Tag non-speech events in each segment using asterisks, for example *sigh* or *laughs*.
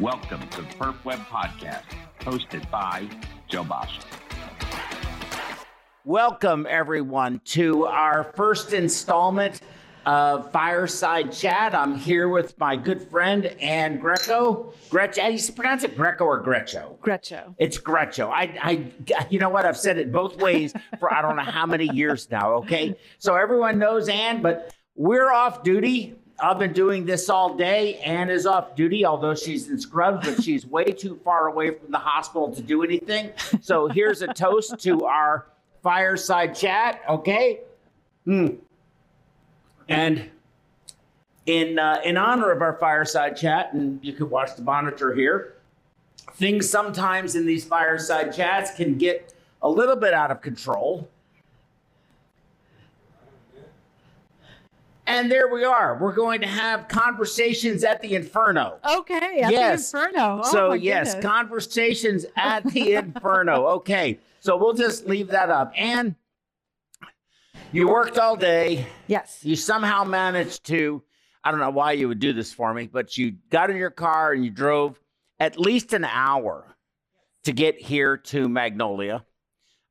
Welcome to the Perf Web Podcast, hosted by Joe Basha. Welcome, everyone, to our first installment of Fireside Chat. I'm here with my good friend Ann Greco. Gretchen, how do you pronounce it? Greco or Gretcho? Gretcho. It's Gretcho. I, I, you know what? I've said it both ways for I don't know how many years now. Okay, so everyone knows Ann, but we're off duty. I've been doing this all day. Ann is off duty, although she's in scrubs, but she's way too far away from the hospital to do anything. So here's a toast to our fireside chat. Okay. Hmm. And in uh, in honor of our fireside chat, and you can watch the monitor here. Things sometimes in these fireside chats can get a little bit out of control. And there we are. We're going to have conversations at the Inferno. Okay, at Yes. the Inferno. Oh, so yes, goodness. conversations at the *laughs* Inferno. Okay, so we'll just leave that up. And you worked all day. yes. You somehow managed to. I don't know why you would do this for me, but you got in your car and you drove at least an hour to get here to Magnolia.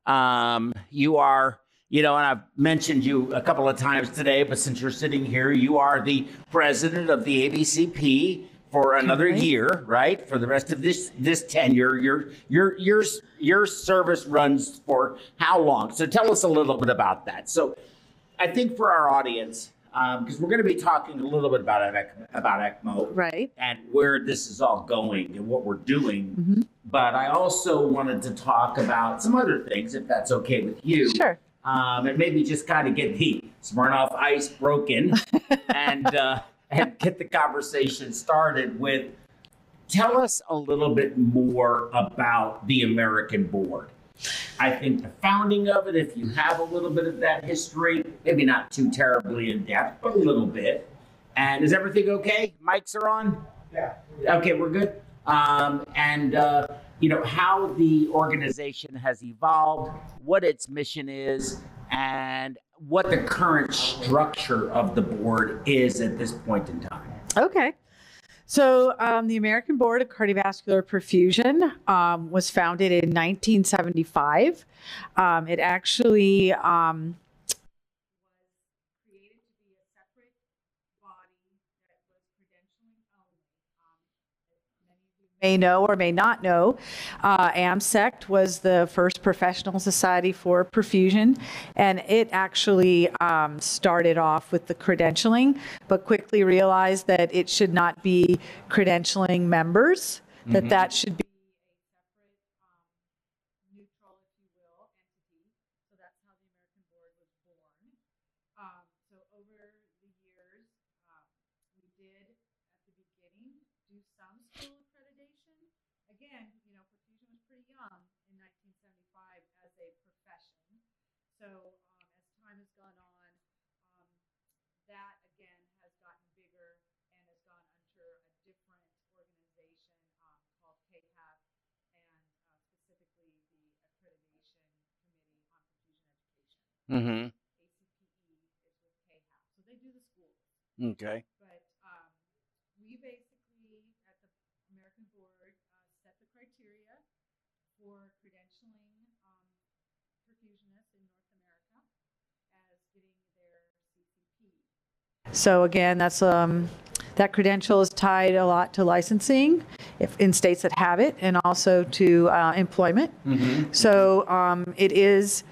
Um, you are, you know, and I've mentioned you a couple of times today, but since you're sitting here, you are the president of the ABCP for another Right. year, right? For the rest of this this tenure, your your your your service runs for how long? So tell us a little bit about that. So, I think for our audience, because we're going to be talking a little bit about EC- about ECMO, Right. and where this is all going and what we're doing. Mm-hmm. But I also wanted to talk about some other things, if that's okay with you. Sure. Um, and maybe just kind of get the Smirnoff ice broken *laughs* and uh, and get the conversation started with. Tell us a little bit more about the American Board. I think the founding of it, if you have a little bit of that history, maybe not too terribly in depth, but a little bit. And is everything okay? Mics are on? Yeah. Okay, we're good. Um, and, uh, you know, how the organization has evolved, what its mission is, and what the current structure of the board is at this point in time. Okay. So, um, the American Board of Cardiovascular Perfusion um, was founded in 1975. Um, it actually um, created to be a separate body that was credentialing only. Um, many of you may know or may not know, uh, AMSECT was the first professional society for perfusion, and it actually um, started off with the credentialing, but quickly realized that it should not be credentialing members, that that should be a separate, um, neutral, if you will, entity. So that's how the American Board was born. Um, so over the years, um, we did at the beginning do some school accreditation. Again, you know, perfusion was pretty young in 1975 as a profession. So um, as time has gone on, um, that again has gotten bigger and has gone under a different organization um, called CAAHEP and uh, specifically the Accreditation Committee on Perfusion Education. Mm-hmm. ACPE is with CAAHEP. So they do the schools. Okay. But um, we basically, at the American Board, uh, set the criteria for credentialing um, perfusionists in North America as getting their CCP. So again, that's um, that credential is tied a lot to licensing, if in states that have it, and also to uh, employment. So um, it is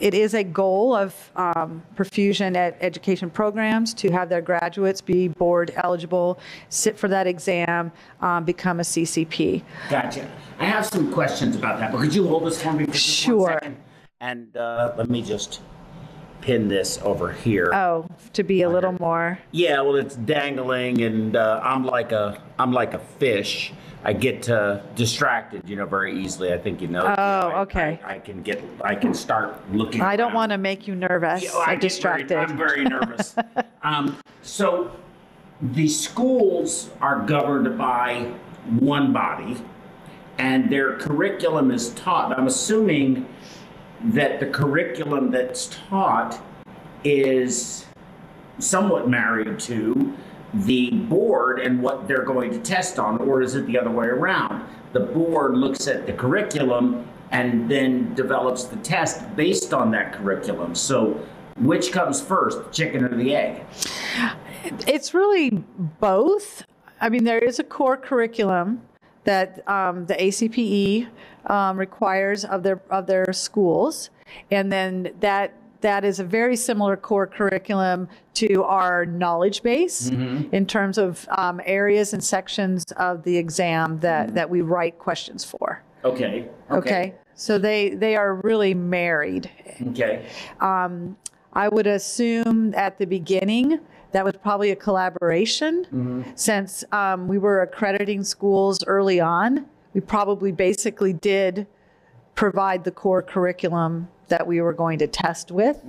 it is a goal of um, perfusion ed- education programs to have their graduates be board eligible, sit for that exam, um, become a CCP. Gotcha. I have some questions about that, but could you hold this for me for just one Sure. second? And uh, let me just pin this over here. Oh, to be a little more. Yeah, well, it's dangling, and uh, I'm like a I'm like a fish. I get uh, distracted, you know, very easily. I think you know. Oh, I- okay. I, I can get I can start looking. I don't around. want to make you nervous Yeah, I or get distracted. Very, I'm very nervous. *laughs* um, so the schools are governed by one body, and their curriculum is taught. I'm assuming that the curriculum that's taught is somewhat married to the board and what they're going to test on, or is it the other way around? The board looks at the curriculum and then develops the test based on that curriculum. So, which comes first, the chicken or the egg? It's really both. I mean, there is a core curriculum that um, the ACPE um, requires of their of their schools, and then that that is a very similar core curriculum to our knowledge base in terms of um, areas and sections of the exam that that we write questions for. Okay. Okay, so they they are really married. Okay. Um, I would assume at the beginning that was probably a collaboration since um, we were accrediting schools early on. We probably basically did provide the core curriculum that we were going to test with.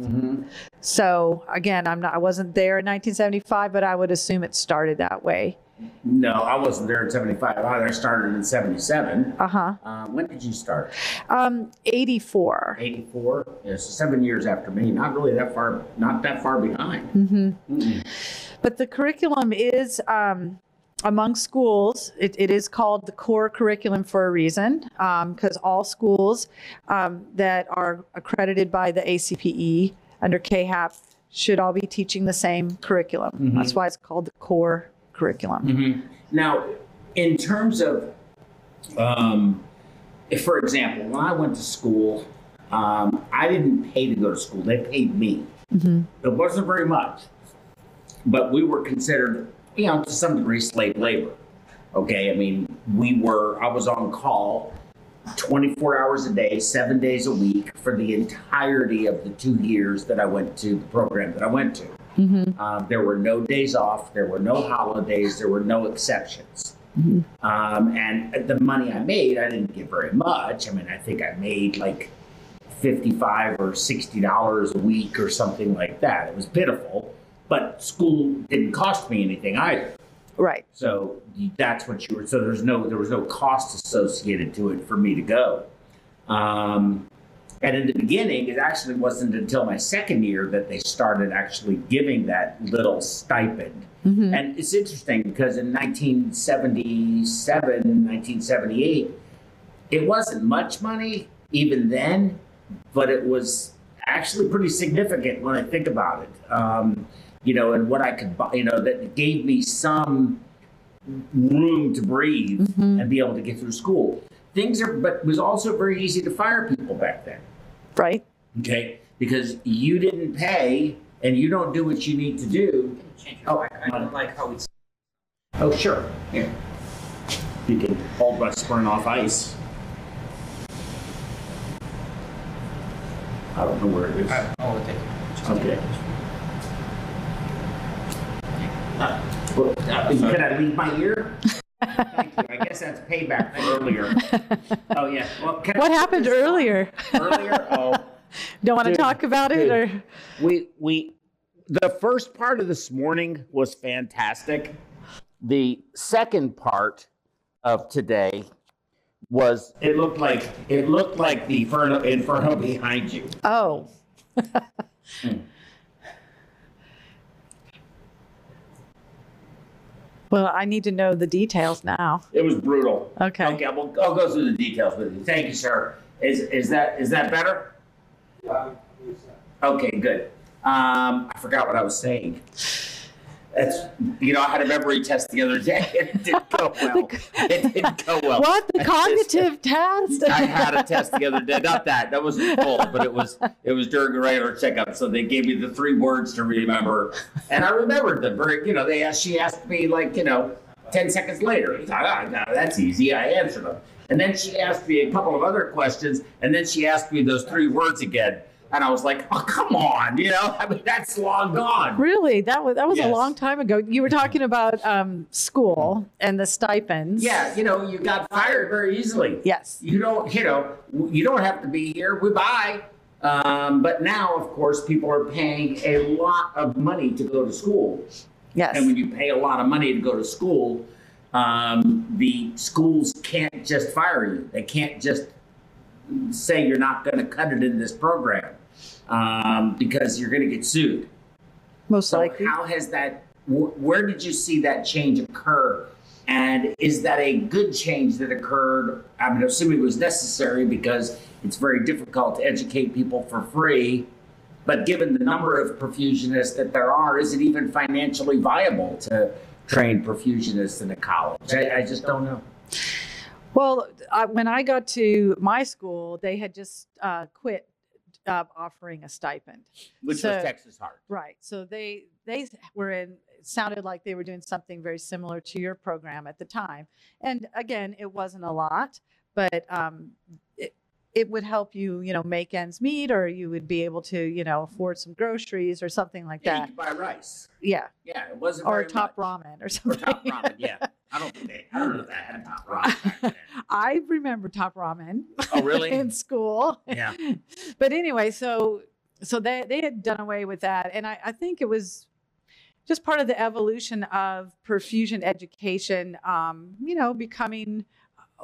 So again, I'm not I wasn't there in 1975, but I would assume it started that way. No, I wasn't there in 75. I started in 77. Uh-huh. Uh, when did you start? Um 84. 84? Yes, seven years after me. Not really that far, not that far behind. But the curriculum is um, among schools. It, it is called the core curriculum for a reason, because all schools um, that are accredited by the ACPE under CAAHEP should all be teaching the same curriculum. That's why it's called the core curriculum. Now, in terms of, um, if, for example, when I went to school, um, I didn't pay to go to school. They paid me. It wasn't very much, but we were considered, you know, to some degree, slave labor. Okay, I mean, we were. I was on call 24 hours a day, seven days a week for the entirety of the two years that I went to the program that I went to. Um, there were no days off, there were no holidays, there were no exceptions. Um, and the money I made, I didn't get very much. I mean, I think I made like 55 or 60 dollars a week or something like that. It was pitiful, but school didn't cost me anything either. Right. So that's what you were. So there's no there was no cost associated to it for me to go. Um, and in the beginning, it actually wasn't until my second year that they started actually giving that little stipend. And it's interesting because in 1977, 1978, it wasn't much money even then, but it was actually pretty significant when I think about it. Um, you know, and what I could buy, you know, that gave me some room to breathe mm-hmm. and be able to get through school. Things are, but it was also very easy to fire people back then. Right. Okay, because you didn't pay and you don't do what you need to do. Oh, I, I don't like how it's. Oh, sure. Here. You can hold my Smirnoff ice. I don't know where it is. I, oh, take it. Okay. Well, uh, Can I leave my ear? Thank you. I guess that's payback for earlier. Oh, yeah. Well, can I- What happened earlier? Earlier? *laughs* Oh. Don't want to Dude, talk about it, dude. or we we the first part of this morning was fantastic. The second part of today was it looked like it looked like the inferno, inferno behind you. oh, well, I need to know the details now. It was brutal. Okay. Okay, we'll I'll go through the details with you. Thank you, sir. Is is that is that better? Okay, good. Um, I forgot what I was saying. That's you know I had a memory test the other day. *laughs* It didn't go well. It didn't go well. What the I just- cognitive test? I had a test the other day. Not that. That wasn't full, but it was it was during a regular checkup. So they gave me the three words to remember, and I remembered them. Very, you know, they asked, she asked me like you know, ten seconds later. I thought, ah, no, that's easy. I answered them, and then she asked me a couple of other questions, and then she asked me those three words again, and I was like, oh come on, you know, I mean that's long gone. Really, that was that was a long time ago. You were talking about um, school and the stipends. Yeah, you know, you got fired very easily. Yes. you don't you know you don't have to be here goodbye um, but now of course people are paying a lot of money to go to school Yes. and when you pay a lot of money to go to school um, the schools can't just fire you they can't just say you're not going to cut it in this program um, because you're going to get sued Most so likely. how has that wh- where did you see that change occur? And is that a good change that occurred? I mean, assuming it was necessary because it's very difficult to educate people for free. But given the number of perfusionists that there are, is it even financially viable to train perfusionists in a college? I, I just don't know. Well, I, when I got to my school, they had just uh, quit uh, offering a stipend. Which So- was Texas Heart. Right. So they they were in. It sounded like they were doing something very similar to your program at the time. And again, it wasn't a lot, but um, it it would help you, you know, make ends meet, or you would be able to, you know, afford some groceries or something like Yeah, you that. could buy rice. Yeah. Yeah, it wasn't Or top much. ramen or Or something. top ramen. Yeah, I don't think they. I don't know if that had top ramen. *laughs* I remember top ramen Oh, really? *laughs* in school. Yeah. but anyway, so so they they had done away with that, and I, I think it was just part of the evolution of perfusion education. Um, you know, becoming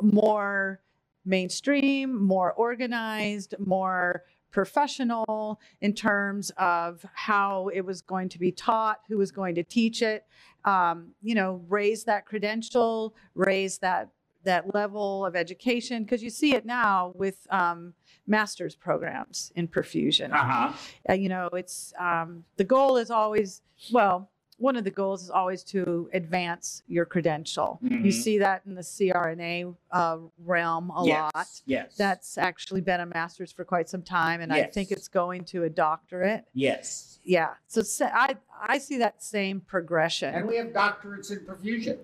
more mainstream, more organized, more professional in terms of how it was going to be taught, who was going to teach it. Um, you know, raise that credential, raise that that level of education because you see it now with um, master's programs in perfusion. Uh huh. Uh, you know, it's um, the goal is always well. One of the goals is always to advance your credential. You Mhm. see that in the CRNA uh, realm a yes. lot. Yes. That's actually been a master's for quite some time, and I think it's going to a doctorate. yes. Yeah, so sa- I I see that same progression. And we have doctorates in perfusion.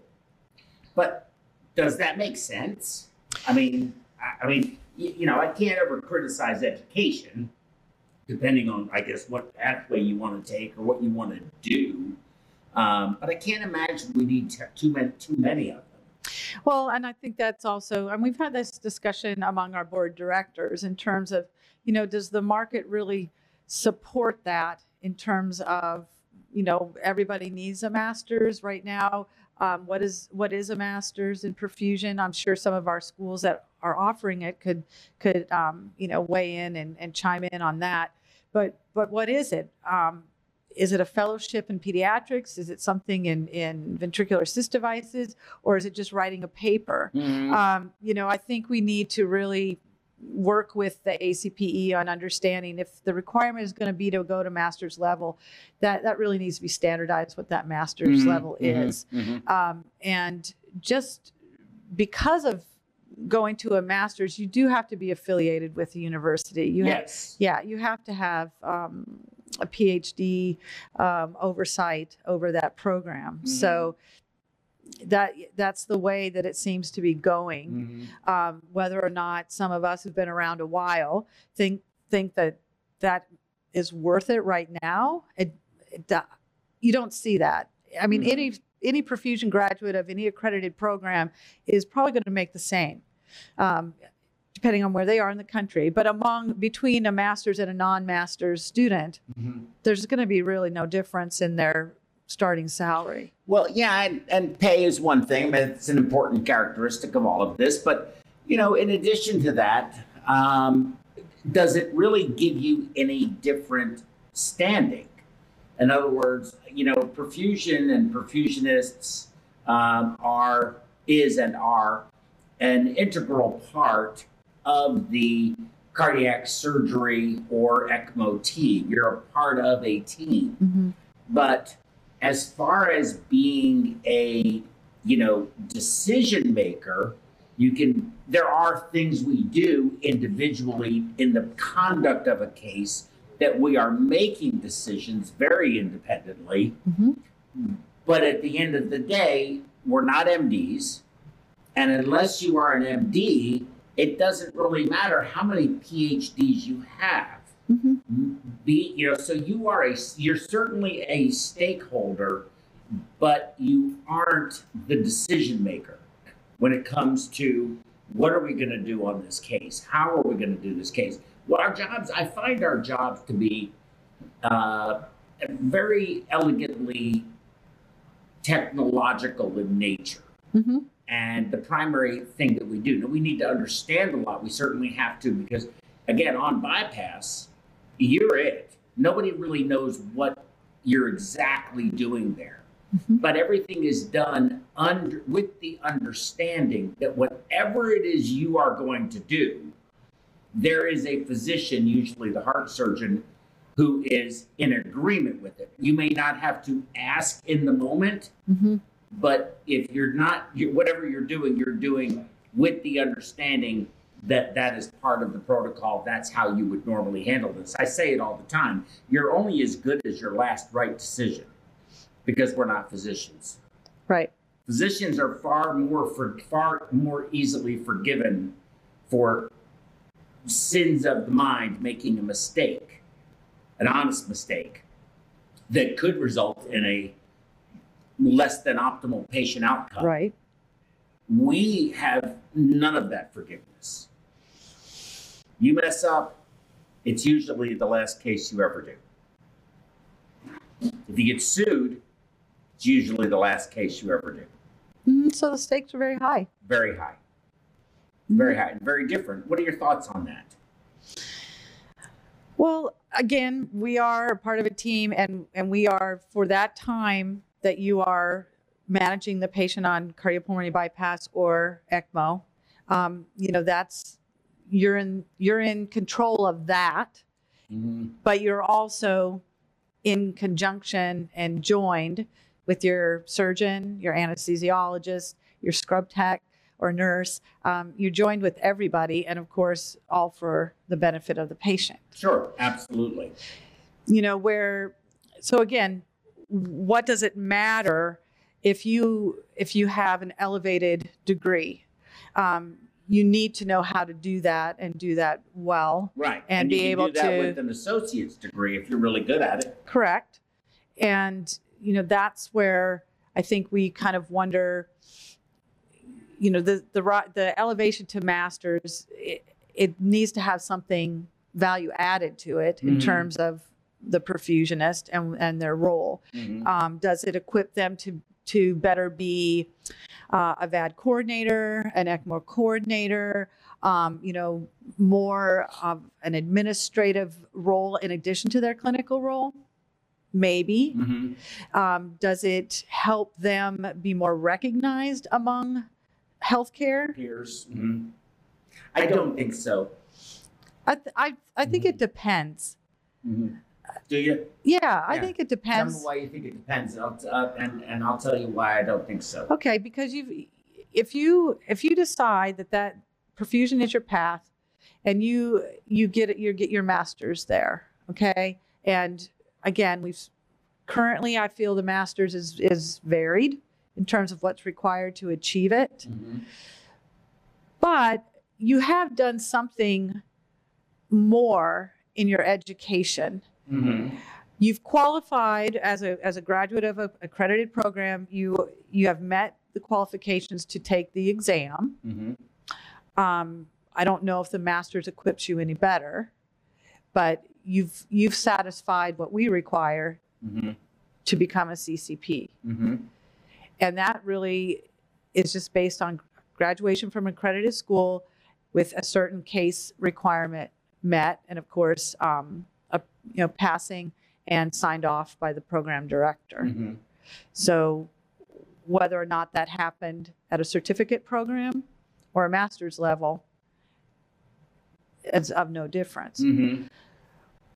But does that make sense? I mean, I, I mean, you, you know, I can't ever criticize education, depending on, I guess, what pathway you want to take or what you want to do. Um, but I can't imagine we need too many, too many of them. Well, and I think that's also, and we've had this discussion among our board directors in terms of, you know, does the market really support that in terms of, you know, everybody needs a master's right now. Um, what is what is a master's in perfusion? I'm sure some of our schools that are offering it could could um, you know weigh in and, and chime in on that. But but what is it? Um, is it a fellowship in pediatrics? Is it something in, in ventricular assist devices? Or is it just writing a paper? Um, you know, I think we need to really work with the ACPE on understanding if the requirement is going to be to go to master's level, that, that really needs to be standardized what that master's Mhm, level mhm, is. mhm. Um, and just because of going to a master's, you do have to be affiliated with the university. You have, Yes. yeah, you have to have um, a PhD um, oversight over that program. Mhm. So that that's the way that it seems to be going. Mhm. Um, whether or not some of us who've been around a while think think that that is worth it right now, it, it, you don't see that. I mean, Mhm. any any perfusion graduate of any accredited program is probably going to make the same. Um, depending on where they are in the country but among between a master's and a non-master's student Mhm. there's going to be really no difference in their starting salary Well, yeah, and, and pay is one thing. Mean, it's an important characteristic of all of this. But, you know, in addition to that, um, does it really give you any different standing? In other words, you know, perfusion and perfusionists um, are, is and are an integral part of the cardiac surgery or ECMO team. You're a part of a team. But as far as being a, you know, decision maker, you can, there are things we do individually in the conduct of a case that we are making decisions very independently. Mhm. But at the end of the day, we're not MDs. And unless you are an MD, it doesn't really matter how many PhDs you have be you know so you are a you're certainly a stakeholder but you aren't the decision maker when it comes to what are we going to do on this case how are we going to do this case well our jobs i find our jobs to be uh, very elegantly technological in nature Mm-hmm. and the primary thing that we do. Now, we need to understand a lot. We certainly have to because, again, on bypass, you're it. Nobody really knows what you're exactly doing there. but everything is done under with the understanding that whatever it is you are going to do, there is a physician, usually the heart surgeon, who is in agreement with it. You may not have to ask in the moment, Mhm. but if you're not, you whatever you're doing, you're doing with the understanding that that is part of the protocol. That's how you would normally handle this. I say it all the time. You're only as good as your last right decision because we're not physicians. Right. Physicians are far more for far more easily forgiven for sins of the mind, making a mistake, an honest mistake that could result in a less than optimal patient outcome. Right. We have none of that forgiveness. You mess up, it's usually the last case you ever do. If you get sued, it's usually the last case you ever do. Mhm, So the stakes are very high. Very high. Very high and very different. What are your thoughts on that? Well, again, we are a part of a team and, and we are, for that time that you are managing the patient on cardiopulmonary bypass or ECMO, um, you know, that's, you're in, you're in control of that, but you're also in conjunction and joined with your surgeon, your anesthesiologist, your scrub tech or nurse. Um, you're joined with everybody, and of course, all for the benefit of the patient. Sure, absolutely. You know, where, so again, what does it matter if you if you have an elevated degree? Um, you need to know how to do that and do that well. Right. And you be can able do that to- with an associate's degree if you're really good at it. Correct. And, you know, that's where I think we kind of wonder, you know, the, the, the elevation to masters, it, it needs to have something value added to it in Mhm. terms of the perfusionist and, and their role. Mhm. Um, does it equip them to, to better be uh, a VAD coordinator, an ECMO coordinator, um, you know, more of an administrative role in addition to their clinical role? Maybe. Mhm. Um, does it help them be more recognized among healthcare? Peers. Mhm. I don't think so. I, th- I, I think it depends. Do you? Yeah, I think it Tell me depends. why you think it depends, and I'll, t- uh, and, and I'll tell you why I don't think so. Okay, because you've if you if you decide that that perfusion is your path, and you you get it you get your masters there, okay, and again we've currently I feel the masters is is varied in terms of what's required to achieve it, Mhm. but you have done something more in your education Mhm. you've qualified as a as a graduate of a accredited program you you have met the qualifications to take the exam Mhm. um, i don't know if the master's equips you any better but you've you've satisfied what we require Mhm. to become a ccp Mhm. and that really is just based on graduation from accredited school with a certain case requirement met and of course um, you know passing and signed off by the program director Mhm. so whether or not that happened at a certificate program or a master's level it's of no difference Mhm.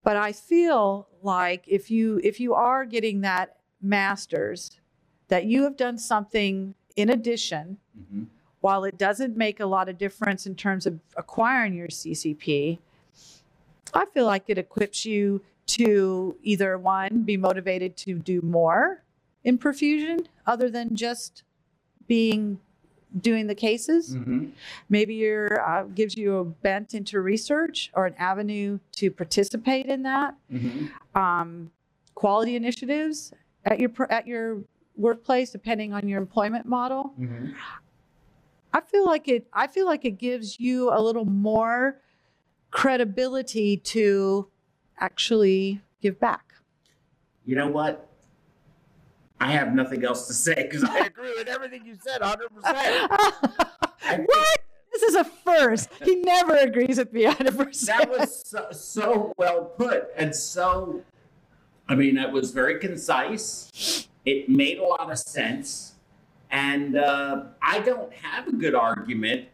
but i feel like if you if you are getting that master's that you have done something in addition Mhm. while it doesn't make a lot of difference in terms of acquiring your ccp i feel like it equips you to either one be motivated to do more in perfusion other than just being doing the cases Mhm. maybe you're uh, gives you a bent into research or an avenue to participate in that Mhm. um, quality initiatives at your at your workplace depending on your employment model Mhm. i feel like it i feel like it gives you a little more credibility to actually give back You know what? I have nothing else to say because I agree with everything you said 100%. *laughs* what this is a first he never agrees with me 100% that was so, so well put and so i mean it was very concise It made a lot of sense. And uh, I don't have a good argument,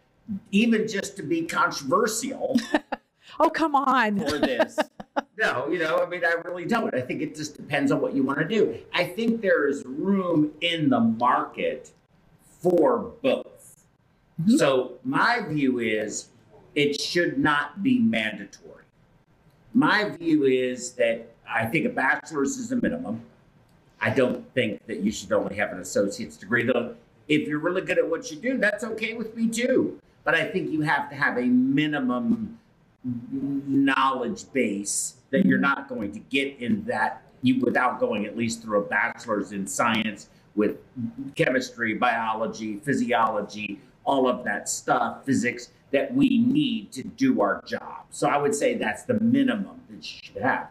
even just to be controversial *laughs* Oh, come on. for this. *laughs* no, you know, I mean, I really don't. I think it just depends on what you want to do. I think there is room in the market for both. Mhm. So, my view is it should not be mandatory. My view is that I think a bachelor's is a minimum. I don't think that you should only have an associate's degree, though. If you're really good at what you do, that's okay with me too. But I think you have to have a minimum knowledge base that you're not going to get in that you without going at least through a bachelor's in science with chemistry, biology, physiology, all of that stuff, physics that we need to do our job. So I would say that's the minimum that you should have.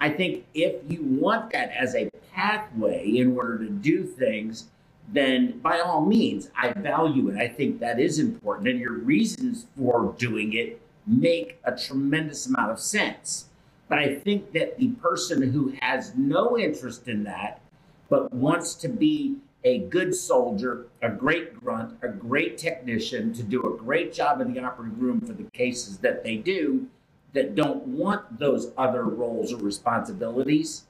I think if you want that as a pathway in order to do things, then by all means, I value it. I think that is important. And your reasons for doing it make a tremendous amount of sense. But I think that the person who has no interest in that, but wants to be a good soldier, a great grunt, a great technician, to do a great job in the operating room for the cases that they do, that don't want those other roles or responsibilities,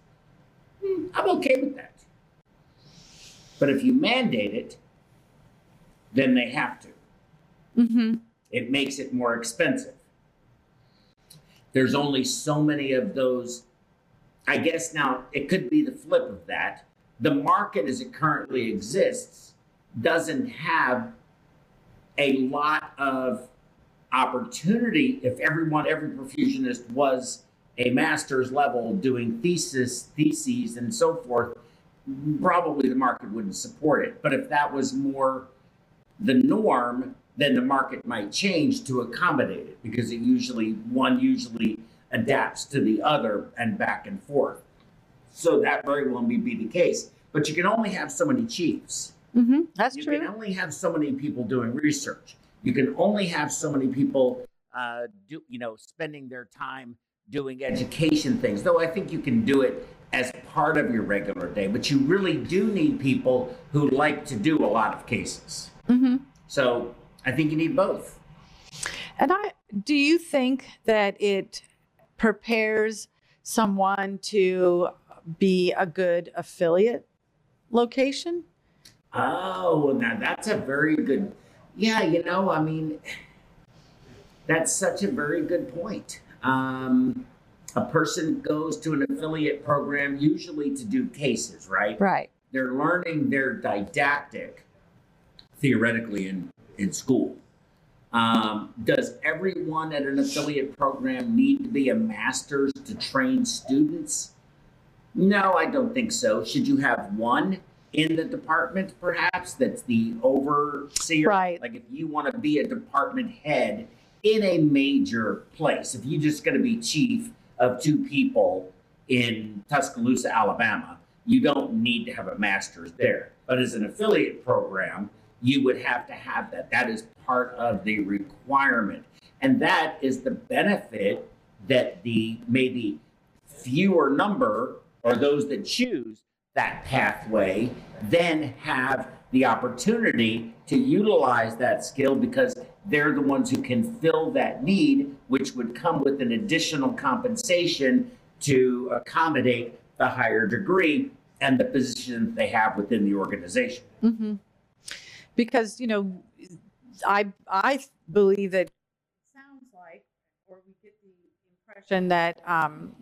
hmm, I'm okay with that. But if you mandate it, then they have to. Mm-hmm. It makes it more expensive. There's only so many of those. I guess now it could be the flip of that. The market as it currently exists doesn't have a lot of opportunity if everyone, every perfusionist was a master's level doing thesis, theses, and so forth, probably the market wouldn't support it. But if that was more the norm, then the market might change to accommodate it because it usually one usually adapts to the other and back and forth. So that very well may be the case. But you can only have so many chiefs. Mm-hmm. That's you true. can only have so many people doing research. You can only have so many people, uh, do you know, spending their time doing education things. Though I think you can do it as part of your regular day, but you really do need people who like to do a lot of cases. Mm-hmm. So I think you need both. And I do you think that it prepares someone to be a good affiliate location? Oh, now that's a very good. Yeah, you know, I mean, that's such a very good point. Um, a person goes to an affiliate program usually to do cases, right? Right. They're learning their didactic theoretically in, in school. Um, does everyone at an affiliate program need to be a master's to train students? No, I don't think so. Should you have one in the department, perhaps, that's the overseer? Right. Like if you want to be a department head in a major place, if you're just going to be chief of two people in Tuscaloosa, Alabama, you don't need to have a master's there. But as an affiliate program, you would have to have that. That is part of the requirement. And that is the benefit that the maybe fewer number or those that choose that pathway then have the opportunity to utilize that skill because they're the ones who can fill that need, which would come with an additional compensation to accommodate the higher degree and the position they have within the organization. Mm-hmm. Because you know, I I believe that it sounds like, or we get the impression that um,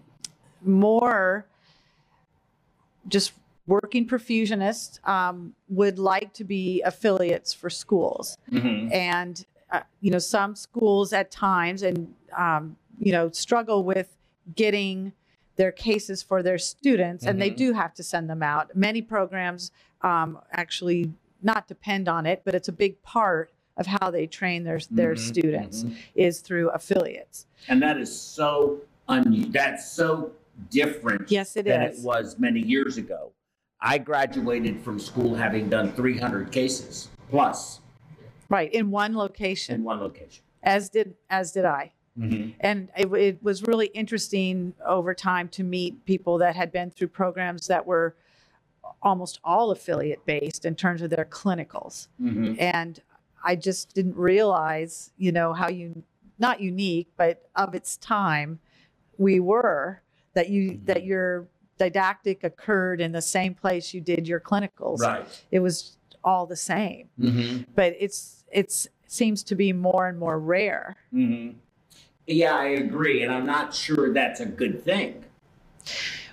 more just working perfusionists um, would like to be affiliates for schools. and uh, you know some schools at times and um, you know struggle with getting their cases for their students and they Mhm. do have to send them out many programs um, actually not depend on it but it's a big part of how they train their their Mhm, students mhm. is through affiliates And that is so un- that's so different yes it than is it was many years ago. I graduated from school having done 300 cases plus right in one location. in one location. as did as did i and it, it was really interesting over time to meet people that had been through programs that were almost all affiliate based in terms of their clinicals. Mhm. And I just didn't realize, you know, how you not unique, but of its time we were that you that Mhm. your didactic occurred in the same place you did your clinicals. Right. It was all the same. Mm-hmm. But it's it's seems to be more and more rare. Mm-hmm. Yeah, I agree, and I'm not sure that's a good thing.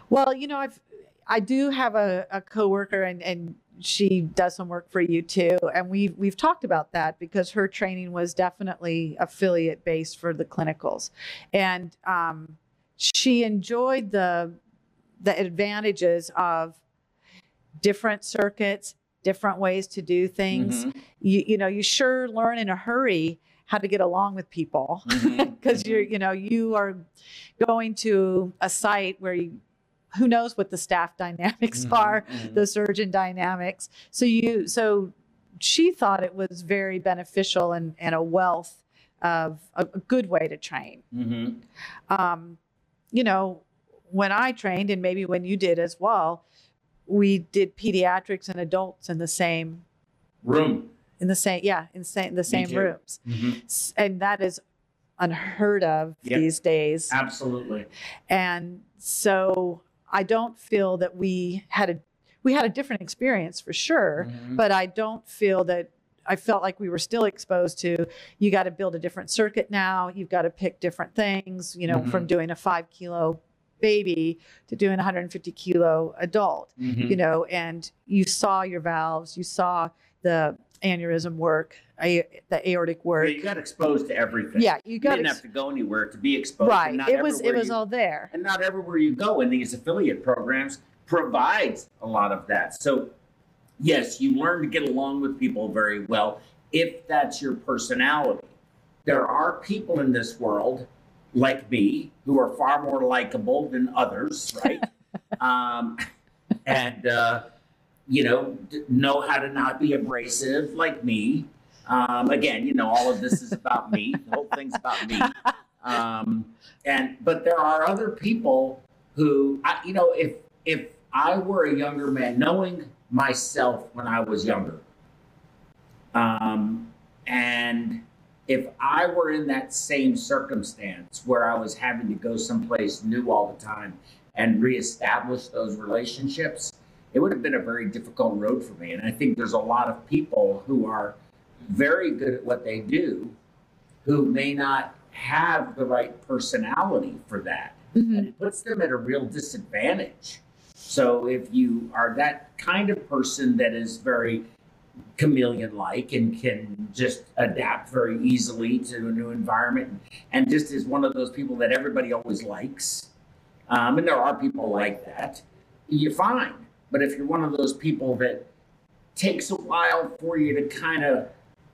Well, you know, I've I do have a, a coworker and and she does some work for you too. And we've we've talked about that because her training was definitely affiliate based for the clinicals. And um, she enjoyed the the advantages of different circuits, different ways to do things. Mhm. You you know, you sure learn in a hurry how to get along with people *laughs* because you're you know you are going to a site where you who knows what the staff *laughs* dynamics Mhm, are mhm. the surgeon dynamics so you so she thought it was very beneficial and, and a wealth of a, a good way to train Mhm. um, you know when i trained and maybe when you did as well we did pediatrics and adults in the same Room. in the same yeah in same, the same rooms Mhm. And that is unheard of Yep. these days Absolutely. and so i don't feel that we had a we had a different experience for sure Mhm. but i don't feel that i felt like we were still exposed to you got to build a different circuit now you've got to pick different things you know from Mhm. doing a five kilo baby to doing a 150 kilo adult Mhm. you know and you saw your valves you saw the aneurysm work a, the aortic Yeah, work you got exposed to everything. yeah you You got didn't ex- have to go anywhere to be exposed. right it was it was you- all there and not everywhere you go in these affiliate programs provides a lot of that. So, yes, you learn to get along with people very well if that's your personality. There are people in this world like me who are far more likable than others, right? *laughs* um, and uh, you know know how to not be abrasive like me. Um, again, you know, all of this is about me. The whole thing's about me. Um, and but there are other people who, I, you know, if if I were a younger man, knowing myself when I was younger, um, and if I were in that same circumstance where I was having to go someplace new all the time and reestablish those relationships, it would have been a very difficult road for me. And I think there's a lot of people who are very good at what they do who may not have the right personality for that. Mhm. And it puts them at a real disadvantage. So if you are that kind of person that is very chameleon like and can just adapt very easily to a new environment and just is one of those people that everybody always likes, um, and there are people like that, you're fine. But if you're one of those people that takes a while for you to kind of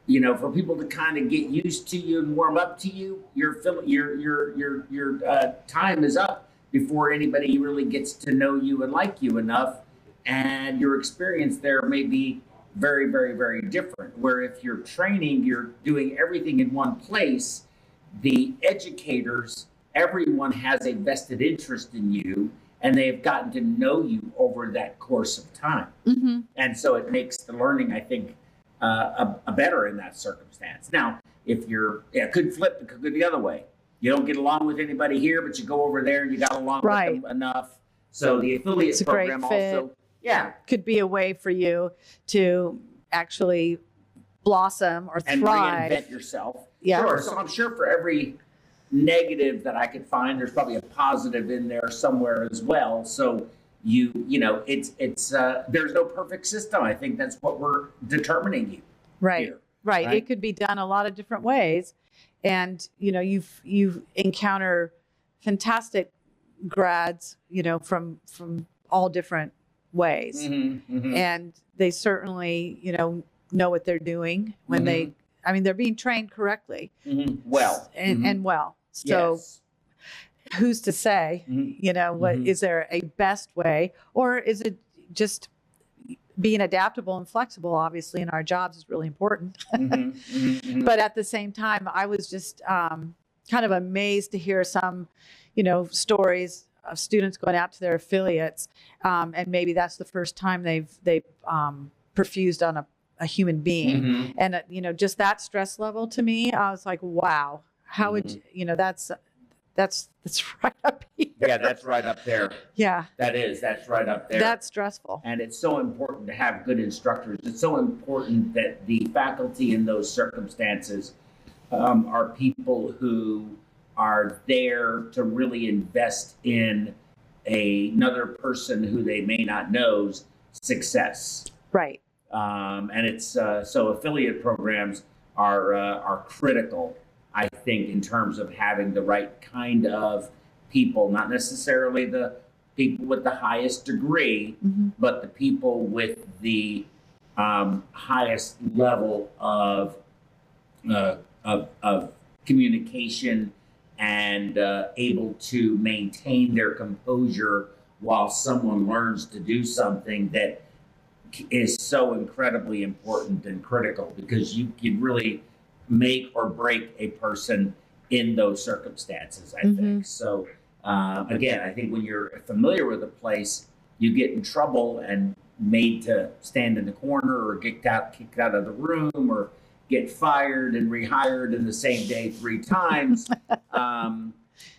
you know, for people to kind of get used to you and warm up to you, your fill- your your your your uh, time is up before anybody really gets to know you and like you enough, and your experience there may be very very very different. Where if you're training, you're doing everything in one place. The educators, everyone has a vested interest in you, and they have gotten to know you over that course of time Mhm. and so it makes the learning i think uh, a, a better in that circumstance. Now if you're yeah, it could flip it could go the other way. You don't get along with anybody here but you go over there and you got along Right. with them enough. So the affiliate It's program also yeah. Could be a way for you to actually blossom or thrive. and reinvent yourself. Yeah. sure. So i'm sure for every negative that i could find there's probably a positive in there somewhere as well. So you you know it's it's uh, there's no perfect system i think that's what we're determining you right. here right. right? It could be done a lot of different ways. And, you know, you've, you've encounter fantastic grads, you know, from, from all different ways. Mhm, mhm. And they certainly, you know, know what they're doing when they, I mean, they're being trained correctly Mhm. Well, and, and well. So Yes. Who's to say, Mhm. you know, what is Mhm. there a best way or is it just being adaptable and flexible obviously in our jobs is really important *laughs* Mhm, mhm, mhm. but at the same time i was just um, kind of amazed to hear some you know stories of students going out to their affiliates, um, and maybe that's the first time they've they've um, perfused on a, a human being, Mhm. and uh, you know, just that stress level to me, I was like, wow, how would you, you know that's that's that's *laughs* right up here. Yeah, that's right up there. yeah, That is, that's right up there. that's stressful. And it's so important to have good instructors. It's so important that the faculty in those circumstances um, are people who are there to really invest in a, another person who they may not know's success. Right. Um, and it's uh, so affiliate programs are uh, are critical, I think, in terms of having the right kind of people, not necessarily the people with the highest degree, Mhm. but the people with the um, highest level of, uh, of, of communication and uh, able to maintain their composure while someone learns to do something that is so incredibly important and critical because you can really make or break a person in those circumstances, I think. So, uh, again, I think when you're familiar with a place, you get in trouble and made to stand in the corner or get out, kicked out of the room or get fired and rehired in the same day three times. *laughs* um,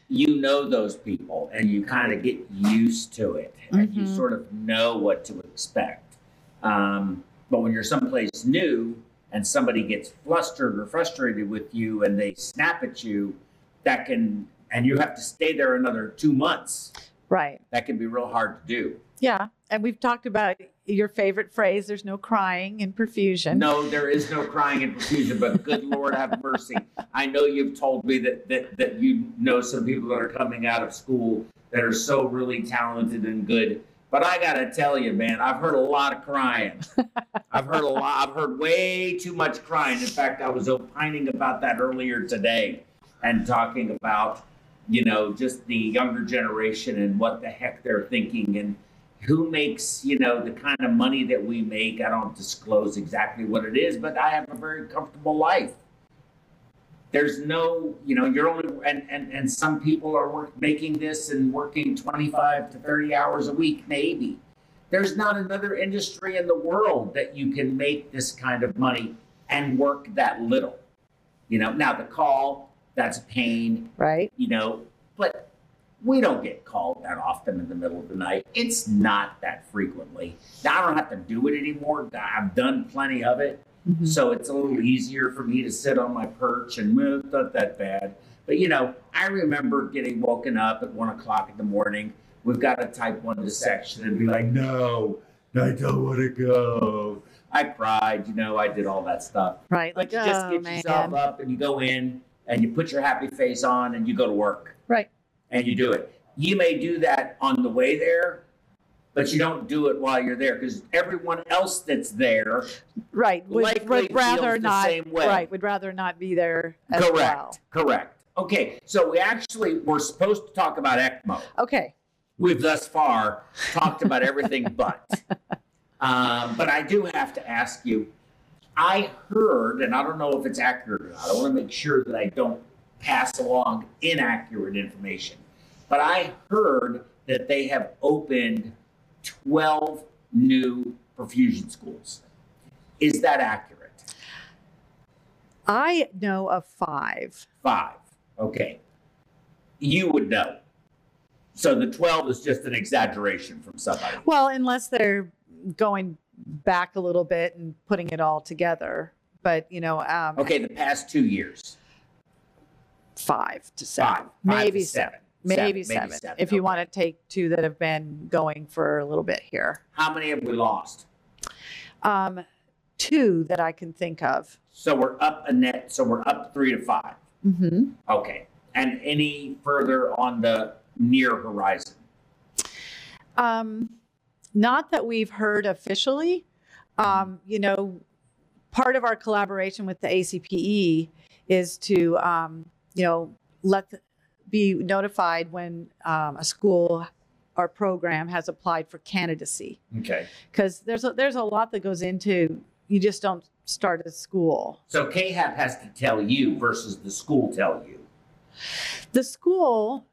you know those people and you kind of get used to it and you Mhm. sort of know what to expect. Um, but when you're someplace new and somebody gets flustered or frustrated with you and they snap at you, that can, and you have to stay there another two months, Right. that can be real hard to do. Yeah. And we've talked about your favorite phrase there's no crying in perfusion. No, there is no crying in perfusion, but good Lord have mercy. I know you've told me that, that, that you know some people that are coming out of school that are so really talented and good. But I got to tell you, man, I've heard a lot of crying. *laughs* I've heard a lot, I've heard way too much crying. In fact, I was opining about that earlier today and talking about, you know, just the younger generation and what the heck they're thinking and who makes you know the kind of money that we make i don't disclose exactly what it is but i have a very comfortable life there's no you know you're only and and, and some people are work, making this and working 25 to 30 hours a week maybe there's not another industry in the world that you can make this kind of money and work that little you know now the call that's a pain Right. you know, but we don't get called that often in the middle of the night. It's not that frequently. Now I don't have to do it anymore. I've done plenty of it. Mhm. So it's a little easier for me to sit on my perch and well, it's not that bad. But you know, I remember getting woken up at one o'clock in the morning. We've got a type one dissection and be like, no, I don't want to go. I cried, you know, I did all that stuff. Right. But Like, you just oh, get yourself up and you go in and you put your happy face on and you go to work Right. and you do it. You may do that on the way there, but you don't do it while you're there because everyone else that's there, Right. Would, would rather not. same way. Right. Would rather not be there as correct, well. correct. Okay, so we actually we're supposed to talk about ECMO. Okay. We've thus far talked about everything *laughs* but. Um, but I do have to ask you. I heard, and I don't know if it's accurate or not. I want to make sure that I don't pass along inaccurate information. But I heard that they have opened 12 new perfusion schools. Is that accurate? I know of five. Five. Okay. You would know. So the 12 is just an exaggeration from somebody. Well, unless they're going back a little bit and putting it all together. But you know, um, Okay, the past two years. five to seven, Five. Five maybe to seven, seven. Maybe Seven, seven. If you okay. want to take two that have been going for a little bit here, How many have we lost? um, two that I can think of. So we're up a net, so we're up three to five. hmm Okay. And any further on the near horizon? Um, not that we've heard officially. Um, you know, part of our collaboration with the ACPE is to, um, you know, let the, be notified when um, a school or program has applied for candidacy, Okay. because there's a, there's a lot that goes into. You just don't start a school. So CAAHEP has to tell you versus the school tell you. The school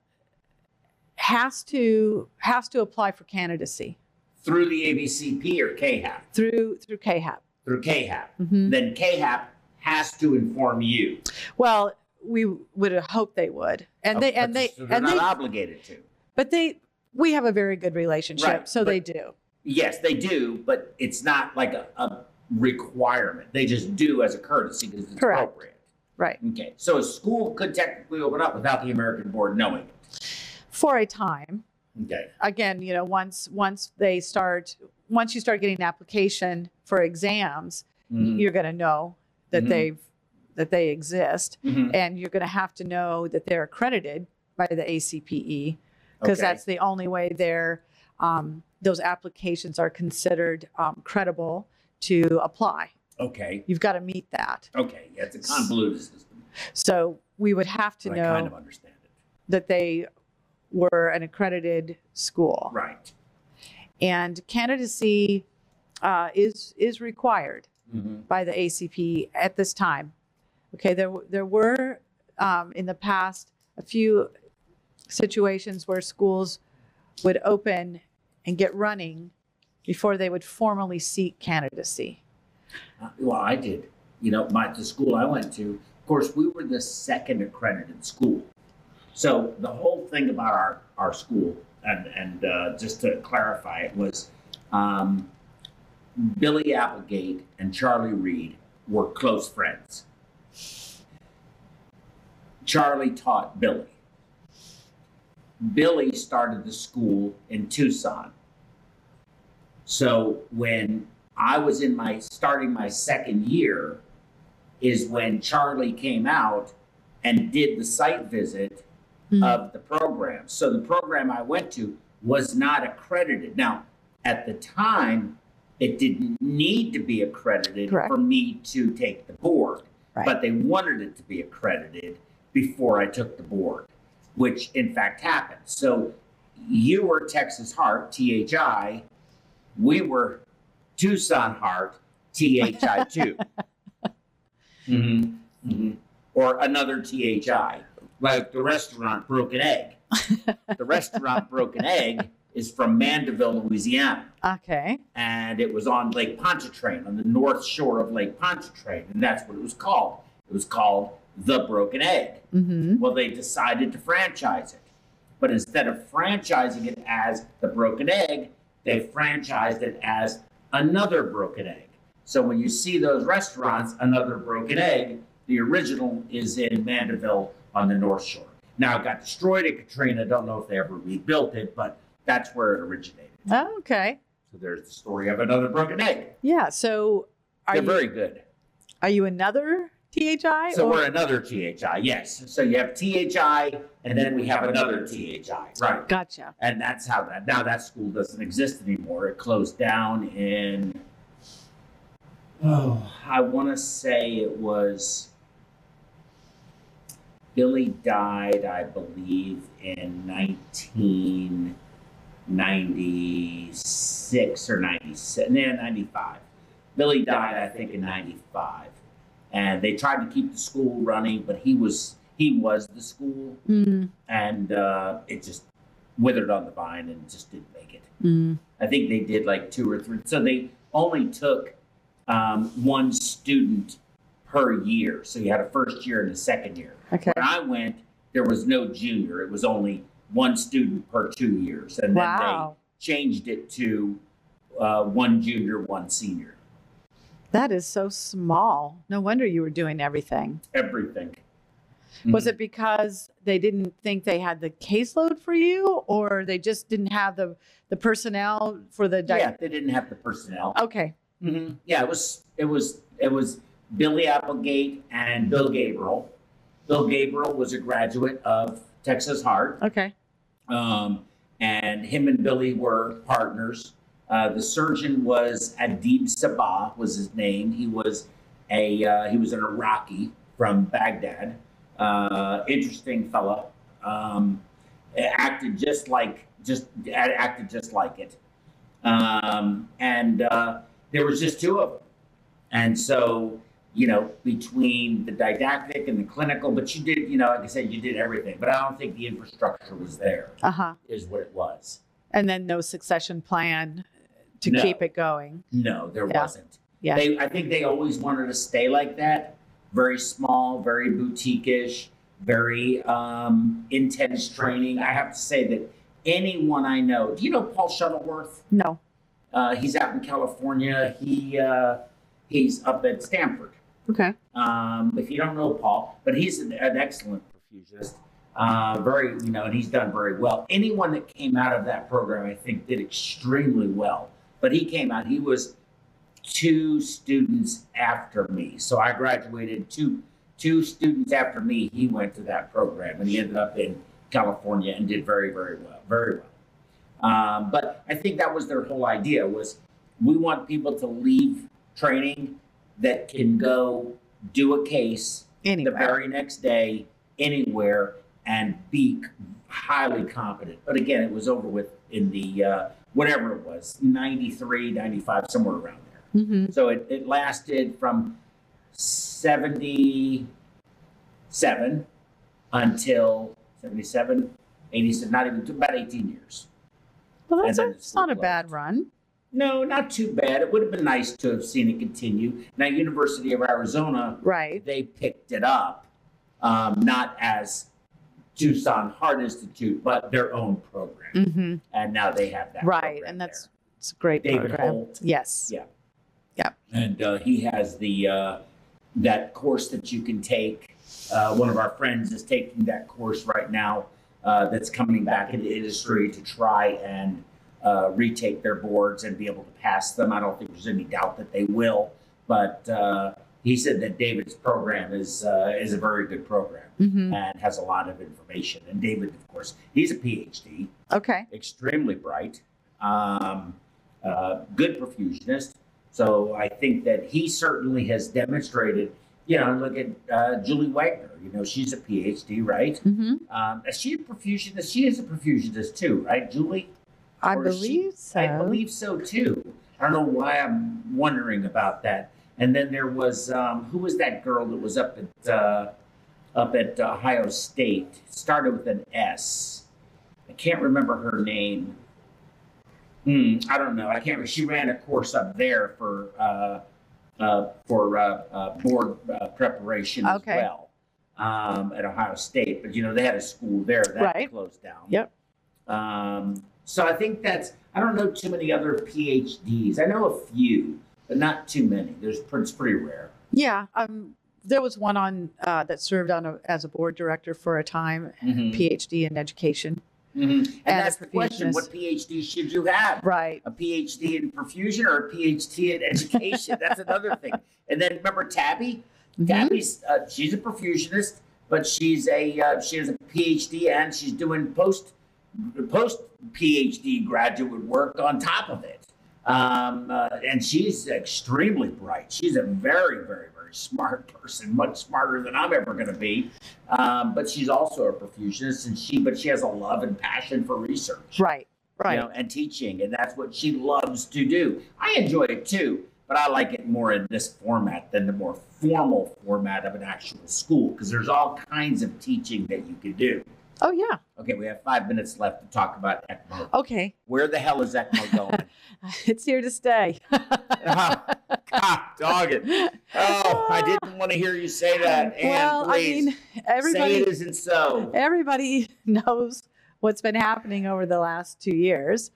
has to has to apply for candidacy through the ABCP or CAAHEP? through through CAAHEP. Through CAAHEP. Mhm. Then CAAHEP has to inform you. Well, we would hope they would, and they Oh, and they so they're and not they, obligated to. but they we have a very good relationship, Right, so they do. Yes, they do, but it's not like a, a requirement. They just do as a courtesy because it's Correct. appropriate. Right. Okay, so a school could technically open up without the American board knowing it. For a time, Okay. again, you know, once once they start once you start getting an application for exams, Mhm. you're going to know that Mhm. they've that they exist Mhm. and you're going to have to know that they're accredited by the ACPE because Okay. that's the only way they're um, those applications are considered um, credible to apply. Okay. You've got to meet that. Okay. Yeah, it's a convoluted system. So we would have to but know I kind of understand it. that they were an accredited school. Right. And candidacy uh, is is required Mhm. by the ACP at this time. Okay, there there were um, in the past a few situations where schools would open and get running before they would formally seek candidacy. Uh, Well, I did. You know, my the school I went to, of course, we were the second accredited school. So the whole thing about our our school, and and uh, just to clarify, it was um, Billy Applegate and Charlie Reed were close friends. Charlie taught Billy. Billy started the school in Tucson. So when I was in my starting my second year is when Charlie came out and did the site visit Mhm. of the program. So the program I went to was not accredited. Now, at the time, it didn't need to be accredited Correct. for me to take the board, Right. but they wanted it to be accredited before I took the board, which in fact happened. So you were Texas Heart, THI. We were Tucson Heart, THI2. *laughs* hmm hmm Or another THI, like the restaurant Broken Egg. the *laughs* restaurant Broken Egg is from Mandeville, Louisiana, Okay. and it was on Lake Pontchartrain, on the north shore of Lake Pontchartrain, and that's what it was called. It was called the Broken Egg. hmm Well, they decided to franchise it. But instead of franchising it as the broken egg, they franchised it as another broken egg. So when you see those restaurants, another broken egg, the original is in Mandeville on the North Shore. Now it got destroyed at Katrina. Don't know if they ever rebuilt it, but that's where it originated. Okay. So there's the story of another broken egg. Yeah. So are They're you very good. are you another THI? So or- we're another THI, yes. So you have THI, and then we have another THI, right? Gotcha. And that's how that, now that school doesn't exist anymore. It closed down in, oh, I want to say it was, Billy died, I believe, in 1996 or 97, yeah, 95. Billy died, I think, in 95. And they tried to keep the school running, but he was, he was the school Mm, and uh, it just withered on the vine and just didn't make it. mm, I think they did like two or three. So they only took um, one student per year. So you had a first year and a second year. okay. When I went, there was no junior. It was only one student per two years, and then Wow. they changed it to uh, one junior, one senior. That is so small. No wonder you were doing everything. Everything. Was Mhm. it because they didn't think they had the caseload for you, or they just didn't have the the personnel for the? Di- Yeah, they didn't have the personnel. Okay. hmm Yeah, it was it was it was Billy Applegate and Bill Gabriel. Bill Gabriel was a graduate of Texas Heart, Okay. um, and him and Billy were partners. Uh, the surgeon was Adib Sabah was his name. He was a uh, he was an Iraqi from Baghdad. Uh, interesting fella. Um, acted just like just acted just like it. Um, and uh, there was just two of them. And so you know, between the didactic and the clinical, but you did, you know, like I said, you did everything. But I don't think the infrastructure was there, Uh huh. is what it was. And then no succession plan to No. keep it going. No, there Yeah. wasn't. Yeah. They, I think they always wanted to stay like that, very small, very boutique-ish, very um, intense training. I have to say that anyone I know, do you know Paul Shuttleworth? No. Uh, he's out in California. He uh, he's up at Stanford. Okay. Um, if you don't know Paul, but he's an, an excellent perfusionist. Uh, very, you know, and he's done very well. Anyone that came out of that program, I think, did extremely well. But he came out. He was two students after me, so I graduated two two students after me. He went to that program, and he ended up in California and did very, very well, very well. Um, but I think that was their whole idea was we want people to leave training that can go do a case the very next day anywhere and be highly competent. But again, it was over with in the uh, whatever it was 93, 95, somewhere around there. hmm So it, it lasted from 77 until 77, 87, not even about 18 years. Well, that's, a, not a bad run. No, not too bad. It would have been nice to have seen it continue. Now, University of Arizona Right. they picked it up, um, not as Tucson Heart Institute, but their own program. hmm And now they have that. Right. And that's there. it's a great David program. Holt. Yes. Yeah. Yeah. And uh, he has the uh, that course that you can take. Uh, one of our friends is taking that course right now. Uh, that's coming back into industry to try and uh, retake their boards and be able to pass them. I don't think there's any doubt that they will. But uh, he said that David's program is uh, is a very good program hmm and has a lot of information. And David, of course, he's a PhD Okay. extremely bright, um, uh, good perfusionist. So I think that he certainly has demonstrated. You know, look at uh, Julie Wagner. You know, she's a PhD, right? Mm-hmm. Um, is she a perfusionist? She is a perfusionist too, right, Julie? I Or is she- believe so. I believe so too. I don't know why I'm wondering about that. And then there was um, who was that girl that was up at uh, up at Ohio State? Started with an S. I can't remember her name. Hmm, I don't know. I can't. She ran a course up there for uh, uh, for uh, uh, board uh, preparation Okay. as well um, at Ohio State. But you know they had a school there that Right. closed down. Yep. Um, so I think that's, I don't know too many other PhDs. I know a few, but not too many. There's, it's pretty rare. Yeah. Um, there was one on uh, that served on a, as a board director for a time, Mhm. PhD in education. Mhm. And, And that's the question, what PhD should you have? Right. A PhD in perfusion or a PhD in education? *laughs* that's another thing. And then remember Tabby? Mhm. Tabby's, uh, she's a perfusionist, but she's a, uh, she has a PhD and she's doing post, post PhD graduate work on top of it. Um, uh, and she's extremely bright. She's a very, very, very smart person, much smarter than I'm ever going to be. Um, but she's also a perfusionist, and she, but she has a love and passion for research, Right. Right. you know, and teaching, and that's what she loves to do. I enjoy it too, but I like it more in this format than the more formal format of an actual school because there's all kinds of teaching that you can do. Oh yeah. Okay, we have five minutes left to talk about ECMO. Okay. Where the hell is ECMO going? *laughs* It's here to stay. *laughs* Ah, God, dog it. Oh, I didn't want to hear you say that. *laughs* And well, please I mean, everybody say it isn't so. everybody knows what's been happening over the last two years.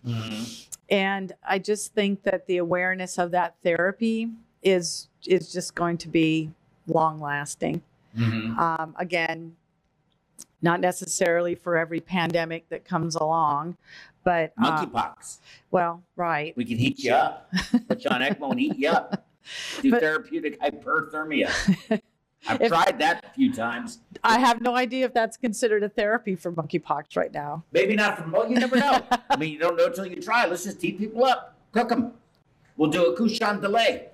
And I just think that the awareness of that therapy is is just going to be long lasting. Mhm. Um, again, not necessarily for every pandemic that comes along, but uh, Monkeypox. well, right. We can heat you up. Put you on ECMO and heat you up. *laughs* Do But- therapeutic hyperthermia. *laughs* I've If- tried that a few times. I have no idea if that's considered a therapy for monkeypox right now. Maybe not for well, you never know. I mean, you don't know until you try. Let's just heat people up, cook them. We'll do a cochon de lait.